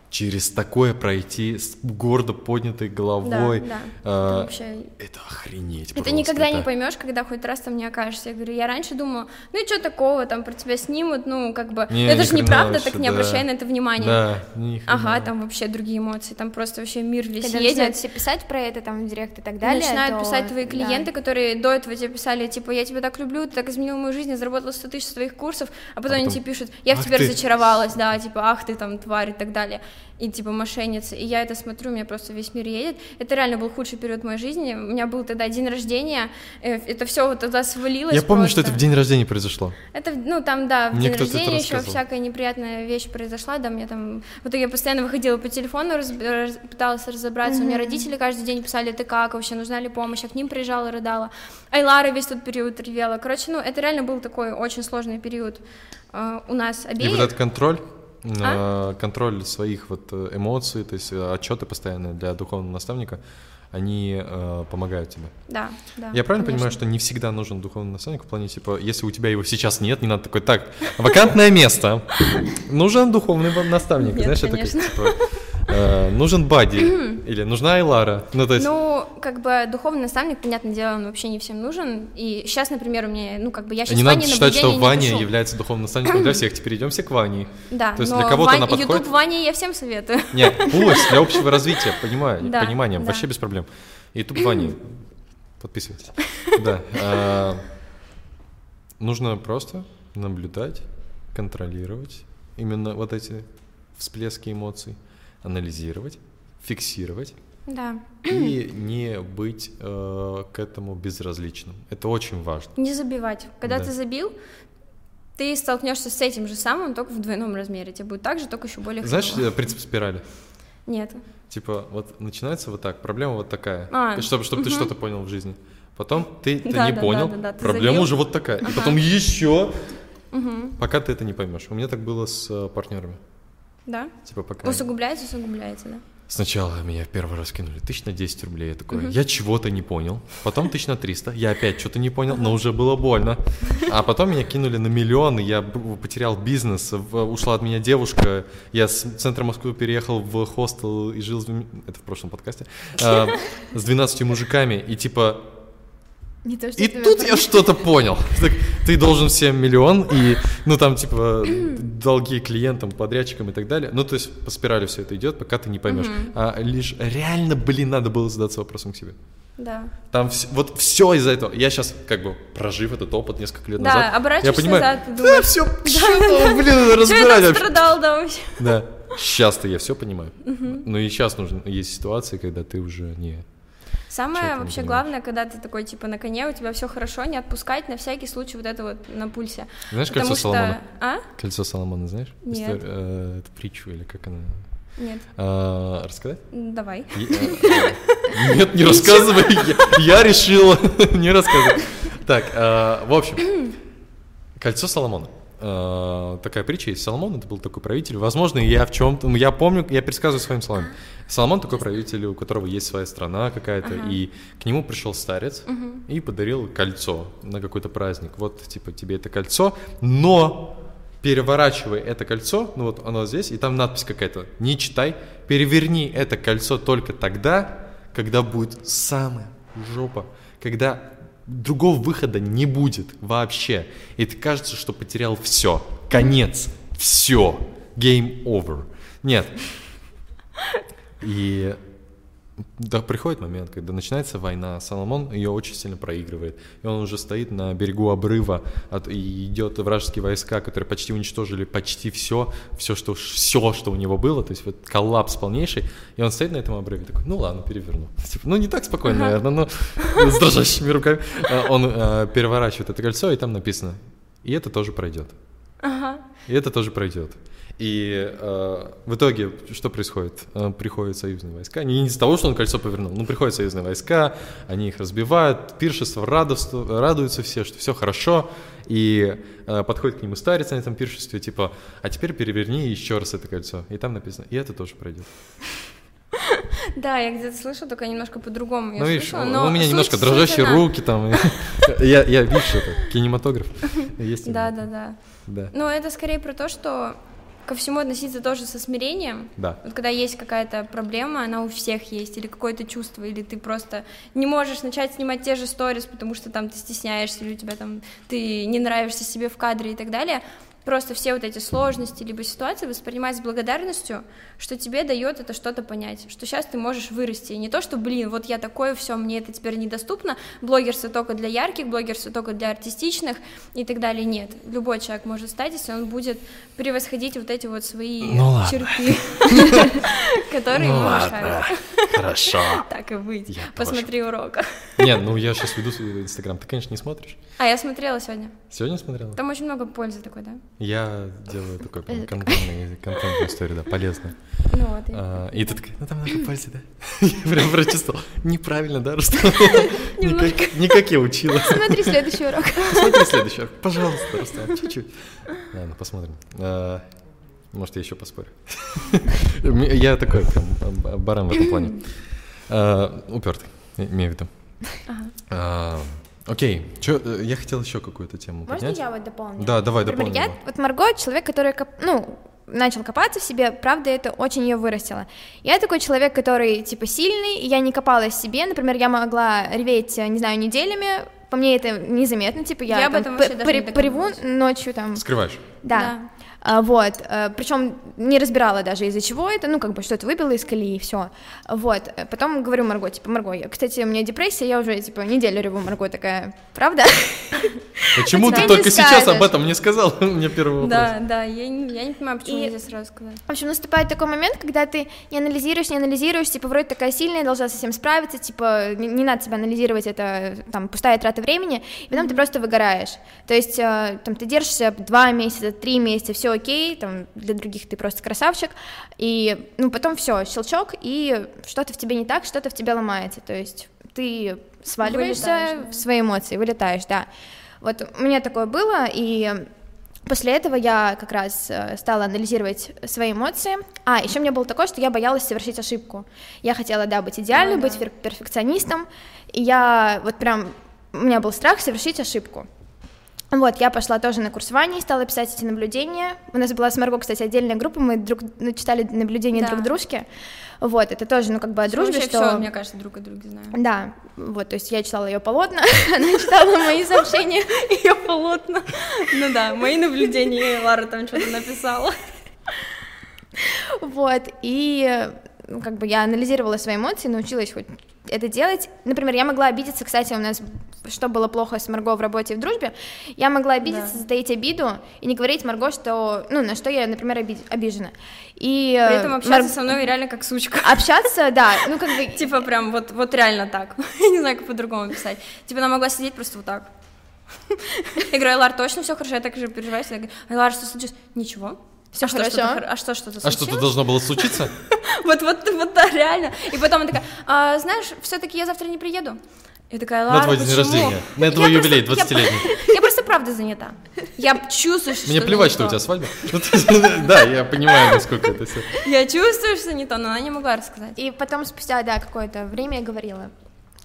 через такое пройти с гордо поднятой головой, Да, да. а, Это вообще это охренеть Это просто, никогда не это- поймешь, когда хоть раз там не окажешься. Я говорю, я раньше думала, ну и что такого, там про тебя снимут, ну как бы, Не, это же неправда, вообще, так не да. обращай на это внимания. Да, ни. Ага, там вообще другие эмоции, там просто вообще мир весь Когда едет. начинают все писать про это, там, в директ и так далее, Начинают то- писать твои да. клиенты, которые до этого тебе писали, типа, я тебя так люблю, ты так изменил мою жизнь, я заработала 100 тысяч с твоих курсов, а потом, они потом, тебе пишут, я в «Ах тебя ты». разочаровалась, да, типа, ах ты там тварь и так далее, и типа мошенница, и я это смотрю, у меня просто весь мир едет, это реально был худший период моей жизни, у меня был тогда день рождения, э, это все вот тогда свалилось Я помню, что это просто. в день рождения произошло. Это, ну, там, да, в Мне день рождения еще всякая неприятная вещь произошла, да, мне там... В итоге я постоянно выходила по телефону, раз- раз- пыталась разобраться. У меня родители каждый день писали, ты как, вообще нужна ли помощь, я к ним приезжала, рыдала. Айлара весь тот период ревела. Короче, ну, это реально был такой очень сложный период э, у нас И обеих. вот этот контроль, А? э, контроль своих вот э, эмоций, то есть э, отчеты постоянные для духовного наставника, они э, помогают тебе. Да, да. Я правильно конечно. понимаю, что не всегда нужен духовный наставник в плане, типа, если у тебя его сейчас нет, не надо такой, так, вакантное место, нужен духовный наставник, знаешь, это как, типа, э, нужен Бади, [CLEARS THROAT] или нужна Айлара, ну, то есть, Ну, как бы духовный наставник, понятное дело, он вообще не всем нужен. И сейчас, например, у меня, ну, как бы я сейчас не Ване надо считать, что Ваня пишу. является духовным наставником для всех, теперь идем все к Ване. Да, То есть но для кого-то Вань- она подходит? YouTube Ване я всем советую. Нет, пусть, для общего развития, понимаю, Да, понимания, да. вообще без проблем. YouTube Вани, [CLEARS THROAT] подписывайтесь. Да. а, Нужно просто наблюдать, контролировать именно вот эти всплески эмоций, анализировать, фиксировать Да. и не быть э, к этому безразличным. Это очень важно. Не забивать. Когда Да. ты забил, ты столкнешься с этим же самым, только в двойном размере. Тебе будет так же, только еще более Знаешь, хреново. э, принцип спирали? Нет. Типа, вот начинается вот так, проблема вот такая, А, чтобы, чтобы ты мгм. что-то понял в жизни. Потом ты это Да, не да, понял, да, да, да, ты проблема забил. уже вот такая. И Ага. потом еще, Мгм. пока ты это не поймешь. У меня так было с э, партнерами. Да? Типа пока. Усугубляется, усугубляется, да? Сначала меня в первый раз кинули тысяч на 10 рублей. Я такой, я чего-то не понял. Потом тысяч на 300. Я опять что-то не понял, но уже было больно. А потом меня кинули на миллионы. Я потерял бизнес. Ушла от меня девушка. Я с центра Москвы переехал в хостел и жил... Это в прошлом подкасте. а, С 12 мужиками. И типа... Не то, что И тут я что-то понял. [LAUGHS] Так, Ты должен всем миллион, и, ну, там, типа, [CLEARS THROAT] долги клиентам, подрядчикам и так далее. Ну, то есть, по спирали все это идет, пока ты не поймешь. А лишь реально, блин, надо было задаться вопросом к себе. Да. Там вс- вот все из-за этого. Я сейчас, как бы, прожив этот опыт несколько лет Да, назад, я оборачиваешься понимаю, назад, ты да, думаешь, все, что блин, я разбирать вообще. страдал, да, вообще? Да, сейчас-то я все понимаю. Но и сейчас нужно, есть ситуации, когда ты уже не... Самое не вообще главное, когда ты такой, типа, на коне, у тебя все хорошо, не отпускать на всякий случай вот это вот на пульсе. Знаешь Потому кольцо что... Соломона? А? Кольцо Соломона, знаешь? Нет. Историю, э, это притчу или как она? Нет. А, рассказать? Давай. Я- э, Нет, не рассказывай. Я я решил [LAUGHS] не рассказывать. Так, э, в общем, кольцо Соломона. Э, Такая притча есть. Соломон это был такой правитель. Возможно, я в чем-то, я помню, я пересказываю своим словами. Соломон такой правитель, у которого есть своя страна какая-то, и к нему пришел старец и подарил кольцо на какой-то праздник. Вот, типа, тебе это кольцо, но переворачивай это кольцо, ну вот оно здесь, и там надпись какая-то, не читай, переверни это кольцо только тогда, когда будет самая жопа, когда другого выхода не будет вообще. И ты кажется, что потерял все, конец, все, game over. Нет. И да, приходит момент, когда начинается война, Соломон ее очень сильно проигрывает, и он уже стоит на берегу обрыва, от, и идет вражеские войска, которые почти уничтожили почти все, все что, все, что у него было, то есть вот коллапс полнейший, и он стоит на этом обрыве, такой, ну ладно, переверну. Типа, ну не так спокойно, наверное, но с дрожащими руками. А Он э, переворачивает это кольцо, и там написано, и это тоже пройдет. Ага. И это тоже пройдет. И э, в итоге что происходит? Э, приходят союзные войска. Не из-за того, что он кольцо повернул, но приходят союзные войска, они их разбивают, пиршество, радосту, радуются все, что все хорошо. И э, подходит к нему старец на этом пиршестве, типа, а теперь переверни еще раз это кольцо. И там написано, и это тоже пройдет. [LAUGHS] Да, я где-то слышала, только немножко по-другому. Ну, видишь, но у меня немножко дрожащие руки там. [LAUGHS] Я, видишь, это кинематограф. [LAUGHS] Да, да, да. Да. Ну, это скорее про то, что ко всему относиться тоже со смирением. Да. Вот когда есть какая-то проблема, она у всех есть, или какое-то чувство, или ты просто не можешь начать снимать те же сторис, потому что там ты стесняешься, или у тебя там ты не нравишься себе в кадре и так далее просто все вот эти сложности либо ситуации воспринимать с благодарностью, что тебе дает это что-то понять, что сейчас ты можешь вырасти. И не то, что, блин, вот я такой, все, мне это теперь недоступно, блогерство только для ярких, блогерство только для артистичных и так далее. Нет, любой человек может стать, если он будет превосходить вот эти вот свои ну, черты, [LAUGHS] которые ему ну мешают. Хорошо. Так и быть. Посмотри урок. Нет, ну я сейчас веду Инстаграм. Ты, конечно, не смотришь. А я смотрела сегодня. Сегодня смотрела? Там очень много пользы такой, да? Я делаю такой контентный, контентную историю, да, полезную. Ну вот. А, и ты такая, ну там много пользы, да? [LAUGHS] Я прям прочувствовал. Неправильно, да, что? [LAUGHS] Не как я учила. Смотри следующий урок. [LAUGHS] Смотри следующий урок. Пожалуйста, Рустам, чуть-чуть. Ладно, посмотрим. А, может, я еще поспорю. Я такой прям баран в этом плане. А, упертый, имею в виду. Окей, Чё, э, я хотел еще какую-то тему Можно поднять. я вот дополню? Да, давай дополним. Я, вот Марго человек, который, ну, начал копаться в себе, правда, это очень ее вырастило. Я такой человек, который, типа, сильный, я не копалась в себе, например, я могла реветь, не знаю, неделями, по мне это незаметно, типа, я, я там, об этом п- п- пореву ночью там. Скрываешь? Да. да. А, вот, э, причем не разбирала даже из-за чего это, ну, как бы что-то выбила из колеи, и все. Вот, потом говорю Марго, типа, Марго, я, кстати, у меня депрессия, я уже, типа, неделю реву, Марго такая, правда? Почему ты только сейчас об этом не сказал? [LAUGHS] У меня первый вопрос. Да, да, я не, понимаю, почему нельзя сразу сказать. В общем, наступает такой момент, когда ты не анализируешь, не анализируешь, типа, вроде такая сильная, должна со всем справиться, типа, не, не надо себя анализировать, это, там, пустая трата времени, и потом ты просто выгораешь. То есть, э, там, ты держишься два месяца, три месяца, все окей, там, для других ты просто красавчик, и, ну, потом все, щелчок, и что-то в тебе не так, что-то в тебе ломается, то есть ты сваливаешься вылетаешь, да. в свои эмоции, вылетаешь, да. Вот у меня такое было, и После этого я как раз э, стала анализировать свои эмоции. А, еще у меня было такое, что я боялась совершить ошибку. Я хотела, да, быть идеальной, да, быть перфекционистом, и я вот прям, у меня был страх совершить ошибку. Вот, я пошла тоже на курсование, стала писать эти наблюдения. У нас была с Марго, кстати, отдельная группа, мы друг, ну, читали наблюдения да. друг дружки. Вот, это тоже, ну, как бы о дружбе, что... Все, мне кажется, друг о друге знаем. Да, вот, то есть я читала ее полотна, [LAUGHS] она читала мои сообщения. [LAUGHS] Ее полотна. Ну да, мои наблюдения, Лара там что-то написала. [LAUGHS] Вот, и как бы я анализировала свои эмоции, научилась хоть это делать. Например, я могла обидеться, кстати, у нас что было плохо с Марго в работе и в дружбе, я могла обидеться, да. затаить обиду и не говорить Марго, что, ну, на что я, например, оби- обижена. И, При этом общаться Мар... со мной реально как сучка. Общаться, да, ну как бы... [LAUGHS] Типа прям вот, вот реально так, [LAUGHS] я не знаю, как по-другому писать. Типа она могла сидеть просто вот так. [LAUGHS] Я говорю, Лар, точно все хорошо, я так же переживаю. Я говорю, Лар, что случилось? Ничего. Все а хорошо. Что, что а что, что-то случилось? А что-то должно было случиться? [LAUGHS] Вот, вот, вот, да, реально. И потом она такая, «А, знаешь, все-таки я завтра не приеду. Я такая, Лара, На твой день рождения, на твой юбилей 20-летний. [LAUGHS] Я просто правда занята. Я чувствую, что Мне плевать, что у тебя свадьба. [LAUGHS] Да, я понимаю, насколько это все. Я чувствую, что не то, но она не могла рассказать. И потом спустя, да, какое-то время я говорила,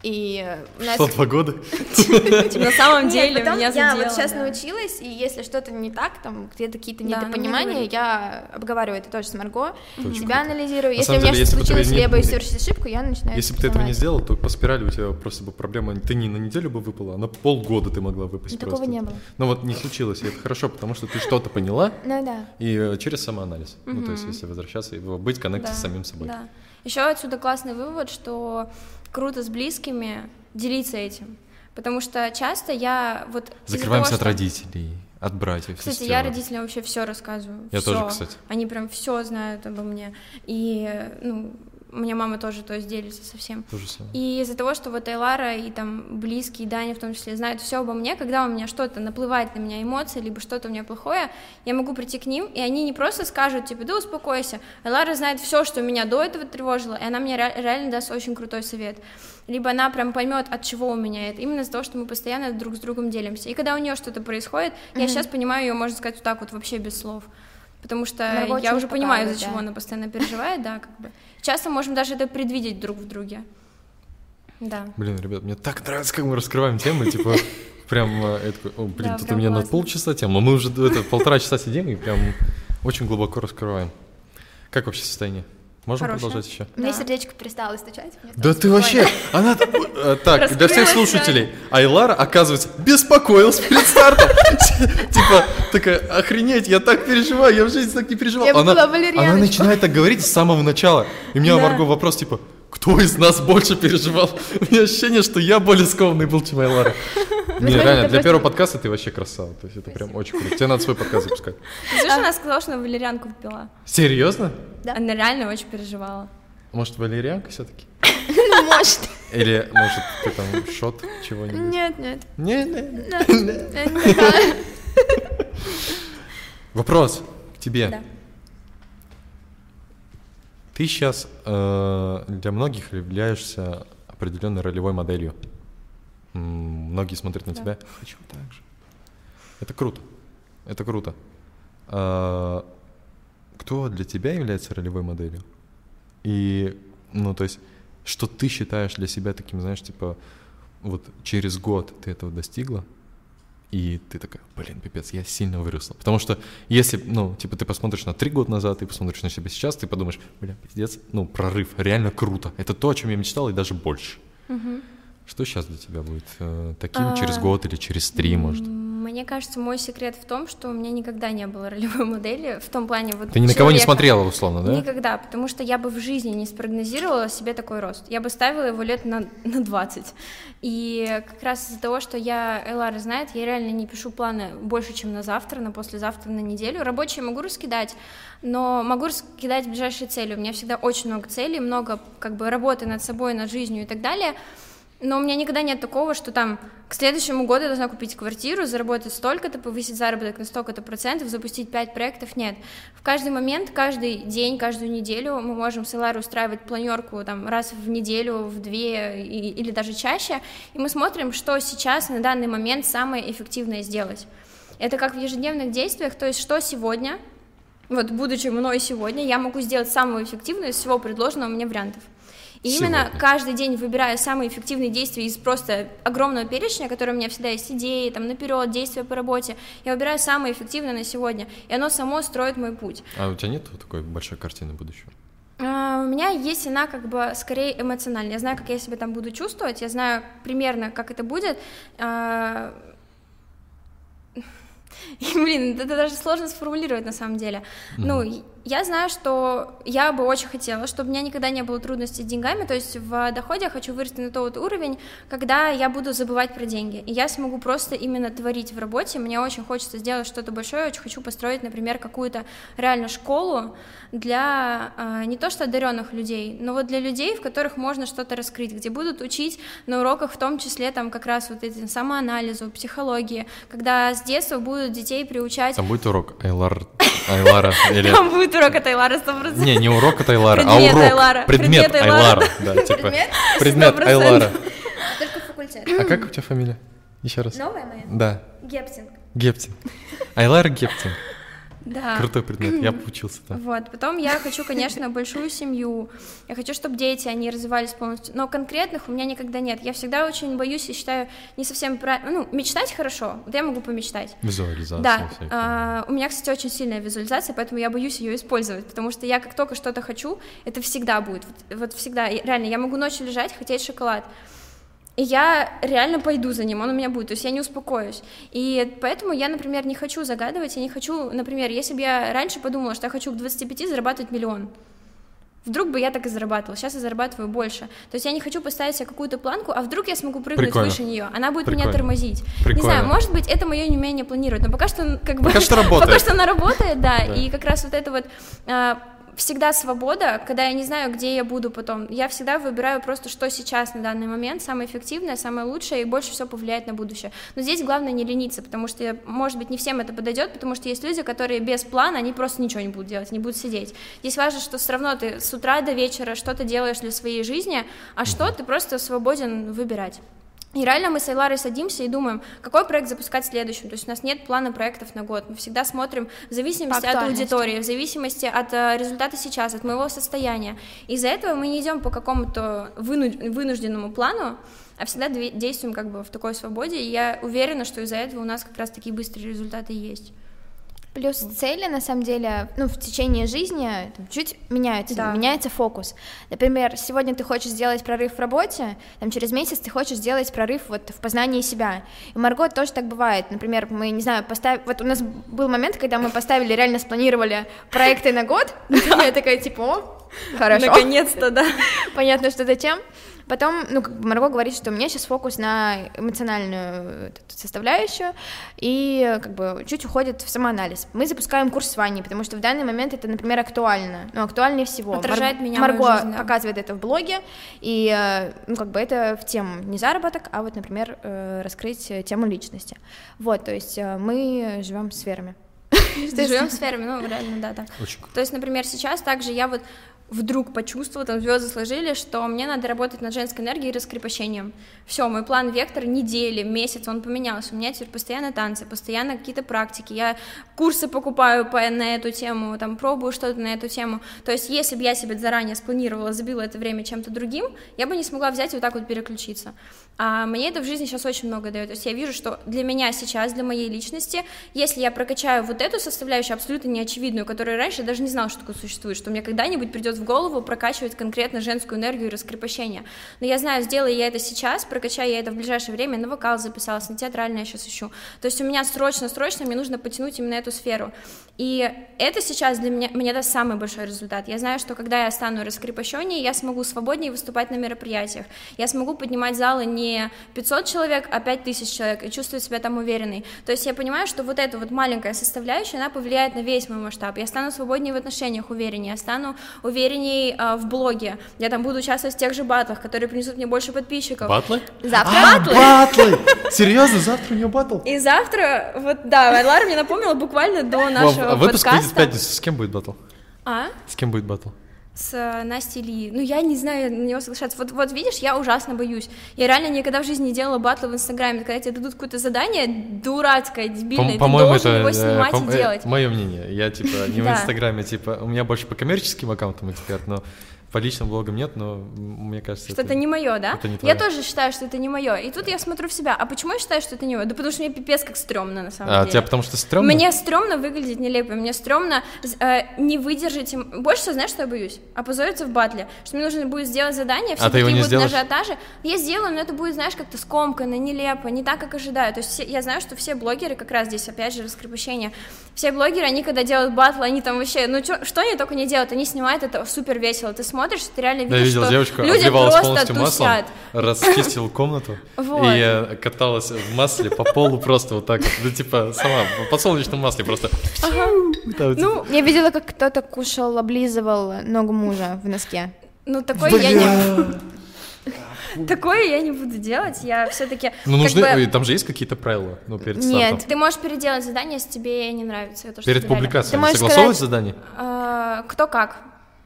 и у нас... Что, два года? На самом деле меня Я вот сейчас научилась, и если что-то не так, там где-то какие-то недопонимания, я обговариваю это тоже с Марго, себя анализирую. Если у меня что-то случилось, я боюсь совершить ошибку, я начинаю Если бы ты этого не сделал, то по спирали у тебя просто бы проблема, ты не на неделю бы выпала, а на полгода ты могла выпасть просто. Такого не было. Ну вот не случилось, и это хорошо, потому что ты что-то поняла, ну да. и э, через самоанализ. Ну то есть если возвращаться, и быть коннекте с самим собой. Да. Еще отсюда классный вывод, что круто с близкими делиться этим. Потому что часто я вот... Закрываемся того, от родителей, от братьев, Кстати, сестер. я родителям вообще все рассказываю. Я всё. тоже, кстати. Они прям все знают обо мне. И, ну, У меня мама тоже, то есть делится совсем. То же самое. И из-за того, что вот Айлара и там близкие, и Даня в том числе, знают все обо мне, когда у меня что-то наплывает на меня эмоции, либо что-то у меня плохое, я могу прийти к ним, и они не просто скажут, типа, да успокойся. Айлара знает все, что меня до этого тревожило, и она мне ре- реально даст очень крутой совет. Либо она прям поймет, от чего у меня это. Именно из-за того, что мы постоянно друг с другом делимся. И когда у нее что-то происходит, я сейчас понимаю ее, можно сказать, вот так вот, вообще без слов. Потому что я уже понимаю, из-за успокаивает, чего да. она постоянно переживает, да, как бы. Часто можем даже это предвидеть друг в друге. Да. Блин, ребят, мне так нравится, как мы раскрываем темы, типа, [LAUGHS] прям, э, такой, о, блин, Да, тут у меня на классно. полчаса тема, мы уже это, полтора часа сидим и прям очень глубоко раскрываем. Как вообще состояние? Можем Хорошее. продолжать еще? У меня Да. сердечко перестало стучать. мне Да ты вообще, она э, так для всех слушателей. Айлара, оказывается, беспокоилась перед стартом. [LAUGHS] Типа такая, охренеть, я так переживаю, я в жизни так не переживал. Она была валерьяночка. она начинает так говорить с самого начала. И у меня. Марго вопрос типа, кто из нас больше переживал? У меня ощущение, что я более скованный был, чем Айлара. [LAUGHS] Не, реально, для первого подкаста ты вообще красава. То есть это прям очень круто. Тебе надо свой подкаст запускать. Слышишь, она сказала, что она валерьянку пила. Серьезно? Да. Она реально очень переживала. Может, валерьянка все-таки? Ну, [LAUGHS] может. Или, может, ты там шот чего-нибудь? Нет, нет. Не, не. [LAUGHS] Я не такая. [LAUGHS] Вопрос к тебе. Да. Ты сейчас для многих являешься определенной ролевой моделью. Многие смотрят на Да. тебя. Хочу так же. Это круто. Это круто. А, Кто для тебя является ролевой моделью? И, ну, то есть, что ты считаешь для себя таким, знаешь, типа, вот через год ты этого достигла, и ты такая, блин, пипец, я сильно выросла. Потому что если, ну, типа, ты посмотришь на три года назад, ты посмотришь на себя сейчас, ты подумаешь, бля, пиздец, ну, прорыв, реально круто. Это то, о чем я мечтал, и даже больше. Что сейчас для тебя будет э, таким А, через год или через три, может? Мне кажется, мой секрет в том, что у меня никогда не было ролевой [LAUGHS] модели в том плане вот Ты ни на кого не смотрела, условно, да? Никогда, потому что я бы в жизни не спрогнозировала себе такой рост. Я бы ставила его лет на, на 20. И как раз из-за того, что я, Элара знает, я реально не пишу планы больше, чем на завтра, на послезавтра, на неделю. Рабочие могу раскидать, но могу раскидать ближайшие цели. У меня всегда очень много целей, много как бы работы над собой, над жизнью и так далее. Но у меня никогда нет такого, что там к следующему году я должна купить квартиру, заработать столько-то, повысить заработок на столько-то процентов, запустить пять проектов. Нет. В каждый момент, каждый день, каждую неделю мы можем с Эларой устраивать планерку там, раз в неделю, в две и- или даже чаще, и мы смотрим, что сейчас на данный момент самое эффективное сделать. Это как в ежедневных действиях, то есть что сегодня, вот будучи мной сегодня, я могу сделать самую эффективную из всего предложенного мне вариантов. И именно Сегодня. каждый день выбираю самые эффективные действия из просто огромного перечня, который у меня всегда есть идеи, там, наперед, действия по работе. Я выбираю самое эффективное на сегодня, и оно само строит мой путь. А у тебя нет такой большой картины будущего? А, У меня есть она как бы скорее эмоциональная. Я знаю, как я себя там буду чувствовать, я знаю примерно, как это будет. А, И, [LAUGHS] блин, это даже сложно сформулировать на самом деле. Ну, я знаю, что я бы очень хотела, чтобы у меня никогда не было трудностей с деньгами, то есть в доходе я хочу вырасти на тот уровень, когда я буду забывать про деньги, и я смогу просто именно творить в работе. Мне очень хочется сделать что-то большое, очень хочу построить, например, какую-то реально школу для а, не то что одаренных людей, но вот для людей, в которых можно что-то раскрыть, где будут учить на уроках в том числе там как раз вот этим самоанализу, психологии, когда с детства будут детей приучать Там будет урок Айлар, Айлара или... там будет урок от Айлара 100%. Не, не урок от Айлара, а Предмет урок. Айлара. Предмет Предмет Айлара. Айлара. Да, типа. Предмет? Предмет 100%. Айлара. Только факультет. А как у тебя фамилия? Еще раз. Новая моя? Да, Гептинг. Гептин. Айлара Гептин. Да. Крутой предмет, я [LAUGHS] поучился там. Вот, потом я хочу, конечно, большую семью. Я хочу, чтобы дети, они развивались полностью. Но конкретных у меня никогда нет. Я всегда очень боюсь и считаю не совсем правильно. Ну, мечтать хорошо. Вот я могу помечтать. Визуализация Да, а, у меня, кстати, очень сильная визуализация, поэтому я боюсь ее использовать, потому что я как только что-то хочу, это всегда будет, вот, вот всегда, реально, я могу ночью лежать, хотеть шоколад, и я реально пойду за ним, он у меня будет, то есть я не успокоюсь. И поэтому я, например, не хочу загадывать, я не хочу, например, если бы я раньше подумала, что я хочу к 25 зарабатывать миллион, Вдруг бы я так и зарабатывала, сейчас я зарабатываю больше. То есть я не хочу поставить себе какую-то планку, а вдруг я смогу прыгнуть Прикольно. выше нее, она будет меня Прикольно. тормозить. Не Прикольно. знаю, может быть, это мое неумение планировать, но пока что как бы Пока что [LAUGHS] работает. пока что она работает, да, Да. и как раз вот это вот а, всегда свобода, когда я не знаю, где я буду потом. Я всегда выбираю просто, что сейчас на данный момент самое эффективное, самое лучшее и больше всего повлияет на будущее. Но здесь главное не лениться, потому что, может быть, не всем это подойдет, потому что есть люди, которые без плана, они просто ничего не будут делать, не будут сидеть. Здесь важно, что все равно ты с утра до вечера что-то делаешь для своей жизни, а что ты просто свободен выбирать. И реально мы с Айларой садимся и думаем, какой проект запускать следующим. То есть у нас нет плана проектов на год. Мы всегда смотрим в зависимости от аудитории, в зависимости от э, результата сейчас, от моего состояния. Из-за этого мы не идем по какому-то вынужденному плану, а всегда действуем как бы в такой свободе. И я уверена, что из-за этого у нас как раз такие быстрые результаты есть. Плюс цели, на самом деле, ну, в течение жизни там, чуть меняются, да. меняется фокус. Например, сегодня ты хочешь сделать прорыв в работе, там, через месяц ты хочешь сделать прорыв вот в познании себя. И Марго тоже так бывает. Например, мы, не знаю, поставили... Вот у нас был момент, когда мы поставили, реально спланировали проекты на год. [LAUGHS] Я такая, типа, о, [LAUGHS] хорошо. Наконец-то, да. [LAUGHS] Понятно, что зачем. Потом, ну, как бы Марго говорит, что у меня сейчас фокус на эмоциональную составляющую, и как бы чуть уходит в самоанализ. Мы запускаем курс с Ваней, потому что в данный момент это, например, актуально, ну, актуальнее всего. Отражает Мар... меня Марго жизнь, да. показывает это в блоге, и, э, ну, как бы это в тему не заработок, а вот, например, э, раскрыть тему личности. Вот, то есть э, мы живем сферами. [LAUGHS] Живем сферами, ну, реально, да, так. То есть, например, сейчас также я вот вдруг почувствовала, там звезды сложили, что мне надо работать над женской энергией и раскрепощением. Все, мой план вектор недели, месяц, он поменялся. У меня теперь постоянно танцы, постоянно какие-то практики. Я курсы покупаю по, на эту тему, там пробую что-то на эту тему. То есть, если бы я себе заранее спланировала, забила это время чем-то другим, я бы не смогла взять и вот так вот переключиться. А мне это в жизни сейчас очень много дает. То есть я вижу, что для меня сейчас, для моей личности, если я прокачаю вот эту составляющую абсолютно неочевидную, которую раньше я даже не знала, что такое существует, что мне когда-нибудь придет в голову прокачивать конкретно женскую энергию и раскрепощение. Но я знаю, сделаю я это сейчас, прокачаю я это в ближайшее время, на вокал записалась, на театральное я сейчас ищу. То есть у меня срочно-срочно мне нужно потянуть именно эту сферу. И это сейчас для меня, мне даст самый большой результат. Я знаю, что когда я стану раскрепощеннее, я смогу свободнее выступать на мероприятиях. Я смогу поднимать залы не 500 человек, а 5000 человек и чувствовать себя там уверенной. То есть я понимаю, что вот эта вот маленькая составляющая, она повлияет на весь мой масштаб. Я стану свободнее в отношениях, увереннее. Я стану уверенней э, в блоге. Я там буду участвовать в тех же батлах, которые принесут мне больше подписчиков. Батлы? Завтра а, батлы. батлы! [LAUGHS] Серьезно, завтра у нее батл? И завтра, вот да, Лара мне напомнила буквально до нашего а выпуск выйдет в пятницу. С кем будет батл? А? С кем будет батл? С э, Настей Ли. Ну, я не знаю на него соглашаться. Вот, вот видишь, я ужасно боюсь. Я реально никогда в жизни не делала батлы в Инстаграме. Когда тебе дадут какое-то задание дурацкое, дебильное, по- ты должен это, его э, снимать по- и делать. Мое мнение. Я, типа, не в Инстаграме, типа, у меня больше по коммерческим аккаунтам эксперт, но по личным блогам нет, но мне кажется, что это, это не мое, да? Это не я тоже считаю, что это не мое. И тут я смотрю в себя. А почему я считаю, что это не мое? Да потому что мне пипец как стрёмно на самом а, деле. А тебя потому что стрёмно? Мне стрёмно выглядеть нелепо. Мне стрёмно э, не выдержать. Больше всего знаешь, что я боюсь? Опозориться в батле. Что мне нужно будет сделать задание, все а такие будут сделаешь? на ажиотаже. Я сделаю, но это будет, знаешь, как-то скомканно, нелепо, не так, как ожидаю. То есть все, я знаю, что все блогеры, как раз здесь, опять же, раскрепощение, все блогеры, они когда делают батл, они там вообще, ну чё, что они только не делают, они снимают это супер весело. Ты смотришь, ты реально видишь, я видел что девочку, люди обливалась полностью маслом, расчистил комнату [LAUGHS] и каталась в масле по полу просто вот так ну типа сама, в подсолнечном масле просто. Ну, я видела, как кто-то кушал, облизывал ногу мужа в носке. Ну, такой я не... [LAUGHS] Такое я не буду делать, я все-таки. Ну нужны, бы... там же есть какие-то правила, ну перед стартом. Нет, ты можешь переделать задание, если тебе не нравится. То, перед публикацией согласовывать задание? А, кто как.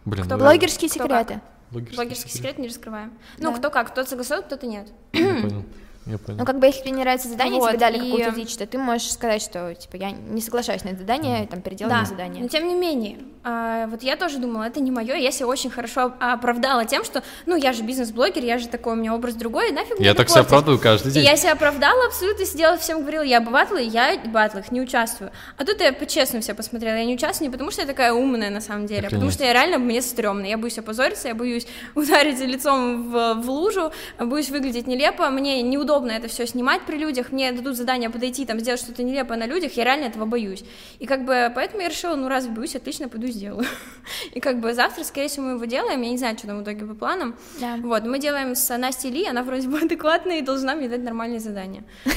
Блин, кто ну, блогерские кто секреты. Как. Блогерский, Блогерский секрет не раскрываем. Ну, да. кто как, кто-то согласует, кто-то нет. [CLEARS THROAT] Я понял. Я понял. Ну, как бы, если тебе не нравится задание, вот, тебе дали и... какую-то дичь, то ты можешь сказать, что, типа, я не соглашаюсь на это задание, там, переделай да. задание. но тем не менее, а, вот я тоже думала, это не мое, я себя очень хорошо оправдала тем, что, ну, я же бизнес-блогер, я же такой, у меня образ другой, нафиг Я так себя оправдываю каждый день. И я себя оправдала абсолютно, сидела, всем говорила, я батлы, я в батлах не участвую. А тут я по-честному все посмотрела, я не участвую не потому, что я такая умная, на самом деле, а потому что я реально, мне стрёмно, я боюсь опозориться, я боюсь [LAUGHS] ударить лицом в, в лужу, боюсь выглядеть нелепо, мне неудобно это все снимать, снимать при людях, мне дадут задание подойти, там, сделать что-то нелепое на людях, я реально этого боюсь. И как бы поэтому я решила, ну, раз боюсь, отлично, пойду сделаю. [LAUGHS] И как бы завтра, скорее всего, мы его делаем, я не знаю, что там в итоге по планам. Да. Вот, мы делаем с Настей Ли, она вроде бы [LAUGHS] адекватная и должна мне дать нормальные задания. [LAUGHS]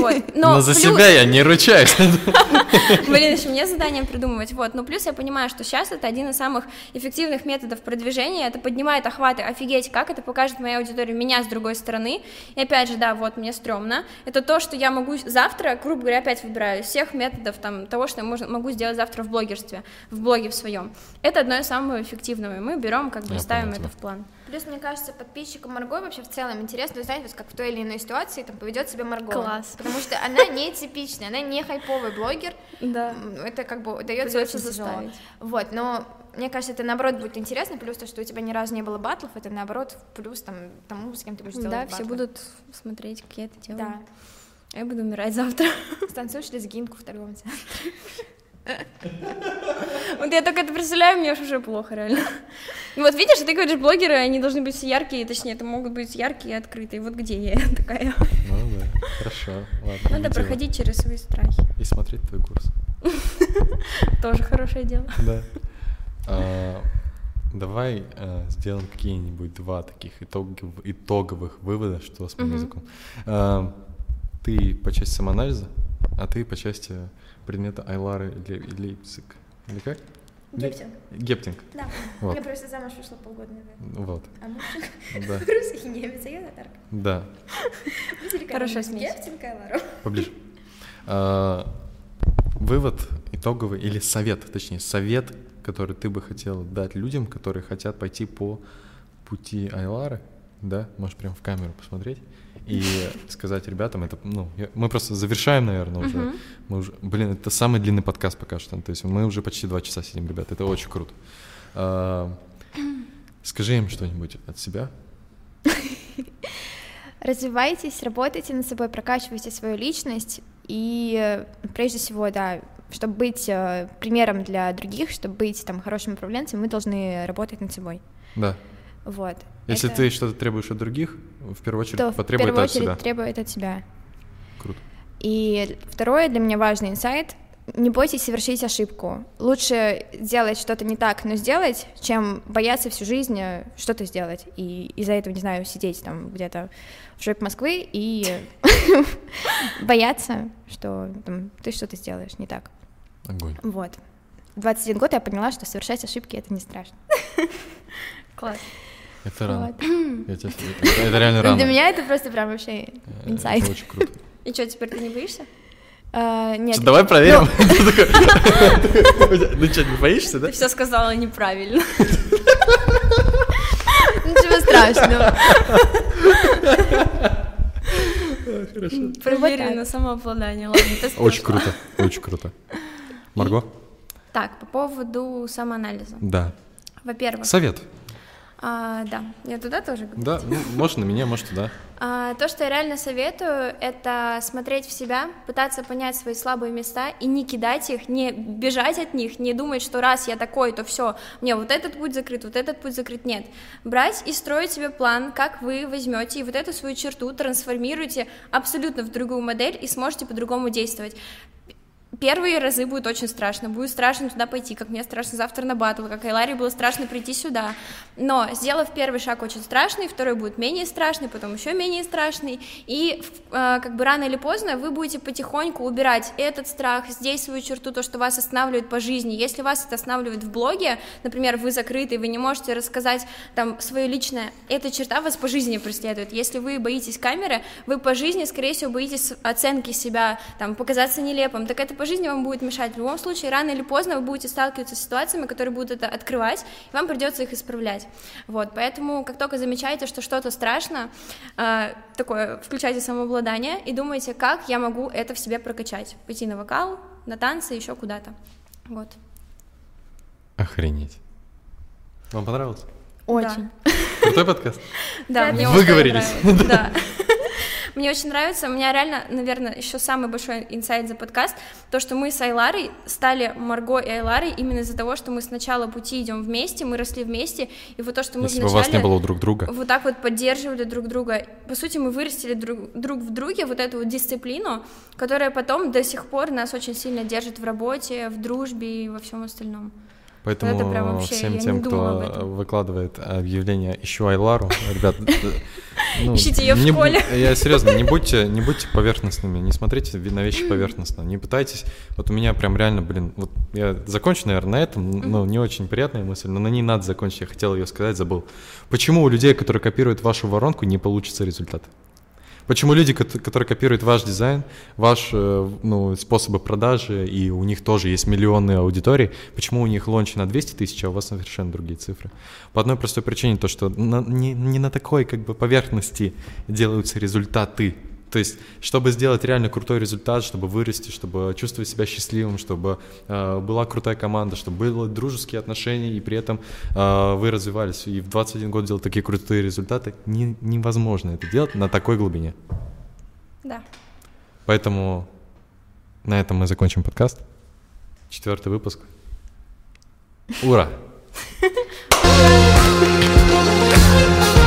Вот. Но, за плюс... себя я не ручаюсь. Блин, еще мне задание придумывать. Вот. Но плюс я понимаю, что сейчас это один из самых эффективных методов продвижения. Это поднимает охваты. Офигеть, как это покажет моей аудитории меня с другой стороны. И опять же, да, вот мне стрёмно. Это то, что я могу завтра, грубо говоря, опять выбираю из всех методов там, того, что я могу сделать завтра в блогерстве, в блоге в своем. Это одно из самых эффективного. И мы берем, как бы я ставим это в план. Плюс, мне кажется, подписчикам Марго вообще в целом интересно узнать, вот как в той или иной ситуации там поведет себя Марго. Класс. Потому что она не типичная, она не хайповый блогер. Да. Это как бы дается очень тяжело. Вот, но мне кажется, это наоборот будет интересно, плюс то, что у тебя ни разу не было батлов, это наоборот плюс там тому, с кем ты будешь делать Да, батлы. все будут смотреть, как я это делаю. Да. Я буду умирать завтра. Станцуешь лезгинку в торговом центре. [LAUGHS] Вот я только это представляю, мне уже плохо, реально. Вот видишь, ты говоришь, блогеры, они должны быть все яркие, точнее, это могут быть яркие и открытые. Вот где я [LAUGHS] такая. Ну да, хорошо, ладно. Надо проходить через свои страхи. И смотреть твой курс. [LAUGHS] Тоже хорошее дело. Да. А, давай а, сделаем какие-нибудь два таких итогов, итоговых вывода, что с моим языком. А, ты по части самоанализа, а ты по части предмета Айлары Лейпциг. Или как? Гептинг. Гептинг. Да. Вот. Я просто замуж вышла полгода назад. Вот. А муж [LAUGHS] Да. [LAUGHS] русский немец, а я татарка. Да. [LAUGHS] Хорошая смесь. Гептинг, Айлару. Поближе. А, вывод итоговый или совет, точнее, совет, который ты бы хотел дать людям, которые хотят пойти по пути Айлары, да, можешь прям в камеру посмотреть и сказать ребятам, это, ну, я, мы просто завершаем, наверное, уже. Мгм. Мы уже, блин, это самый длинный подкаст пока что, то есть мы уже почти два часа сидим, ребят, это очень круто. А, скажи им что-нибудь от себя. Развивайтесь, работайте над собой, прокачивайте свою личность и э, прежде всего, да, чтобы быть э, примером для других, чтобы быть там хорошим управленцем, мы должны работать над собой. Да. Вот. Если Это- ты что-то требуешь от других, в первую очередь то в потребуй первую от очередь себя. требует от себя. Круто. И второе для меня важный инсайт — не бойтесь совершить ошибку. Лучше сделать что-то не так, но сделать, чем бояться всю жизнь э, что-то сделать. И из-за этого, не знаю, сидеть там где-то в жопе Москвы и [LAUGHS] бояться, что ты что-то сделаешь не так. Огонь. Вот. В 21 год я поняла, что совершать ошибки — это не страшно. [LAUGHS] Класс. Это рано. Вот. Я тебя- это, это реально рано. Для меня это просто прям вообще Э, инсайт. Это очень круто. И что, теперь ты не боишься? А, Нет, Что, давай проверим. [LAUGHS] Такой, [LAUGHS] Ну что, не боишься, да? Ты все сказала неправильно. [LAUGHS] ничего страшного. Проверю так. на самообладание. Ладно, тест Очень круто, очень круто. Марго? Так, по поводу самоанализа. Да. Во-первых, Совет. А, да, я туда тоже. Да, ну, может на меня, может туда. А, то, что я реально советую, это смотреть в себя, пытаться понять свои слабые места и не кидать их, не бежать от них, не думать, что раз я такой, то все, мне вот этот путь закрыт, вот этот путь закрыт. Нет. Брать и строить себе план, как вы возьмете и вот эту свою черту трансформируете абсолютно в другую модель и сможете по-другому действовать. Первые разы будет очень страшно, будет страшно туда пойти, как мне страшно завтра на батл, как Айларе было страшно прийти сюда. Но сделав первый шаг очень страшный, второй будет менее страшный, потом еще менее страшный, и э, как бы рано или поздно вы будете потихоньку убирать этот страх, здесь свою черту, то, что вас останавливает по жизни. Если вас это останавливает в блоге, например, вы закрыты, вы не можете рассказать там свое личное, эта черта вас по жизни преследует. Если вы боитесь камеры, вы по жизни, скорее всего, боитесь оценки себя, там, показаться нелепым, так это по жизни вам будет мешать. В любом случае, рано или поздно вы будете сталкиваться с ситуациями, которые будут это открывать, и вам придется их исправлять. Вот, поэтому, как только замечаете, что что-то страшно, э, такое, включайте самообладание и думайте, как я могу это в себе прокачать. Пойти на вокал, на танцы, еще куда-то. Вот. Охренеть. Вам понравилось? Очень. Крутой подкаст. Да, мне Выговорились. Да. [LAUGHS] [LAUGHS] Мне очень нравится, у меня реально, наверное, еще самый большой инсайт за подкаст, то, что мы с Айларой стали Марго и Айларой именно из-за того, что мы с начала пути идем вместе, мы росли вместе, и вот то, что мы Если бы вначале вас не было друг друга. вот так вот поддерживали друг друга, по сути, мы вырастили друг, друг в друге вот эту вот дисциплину, которая потом до сих пор нас очень сильно держит в работе, в дружбе и во всем остальном. Поэтому это прям вообще, всем тем, кто выкладывает объявление «Ищу Айлару», ребят, [LAUGHS] Ну, Ищите ее в не школе. Я серьезно, не будьте, не будьте [LAUGHS] поверхностными, не смотрите на вещи поверхностно, не пытайтесь. Вот у меня прям реально, блин, вот я закончу, наверное, на этом, ну, не очень приятная мысль, но на ней надо закончить, я хотел ее сказать, забыл. Почему у людей, которые копируют вашу воронку, не получится результат? Почему люди, кот- которые копируют ваш дизайн, ваш э, ну, способы продажи, и у них тоже есть миллионы аудиторий, почему у них лончи на 200 тысяч, а у вас совершенно другие цифры? По одной простой причине, то что на- не, не на такой как бы поверхности делаются результаты. То есть, чтобы сделать реально крутой результат, чтобы вырасти, чтобы чувствовать себя счастливым, чтобы э, была крутая команда, чтобы были дружеские отношения, и при этом э, вы развивались. И в 21 год делать такие крутые результаты не- невозможно это делать на такой глубине. Да. Поэтому на этом мы закончим подкаст. Четвертый выпуск. Ура! Ура! [LAUGHS]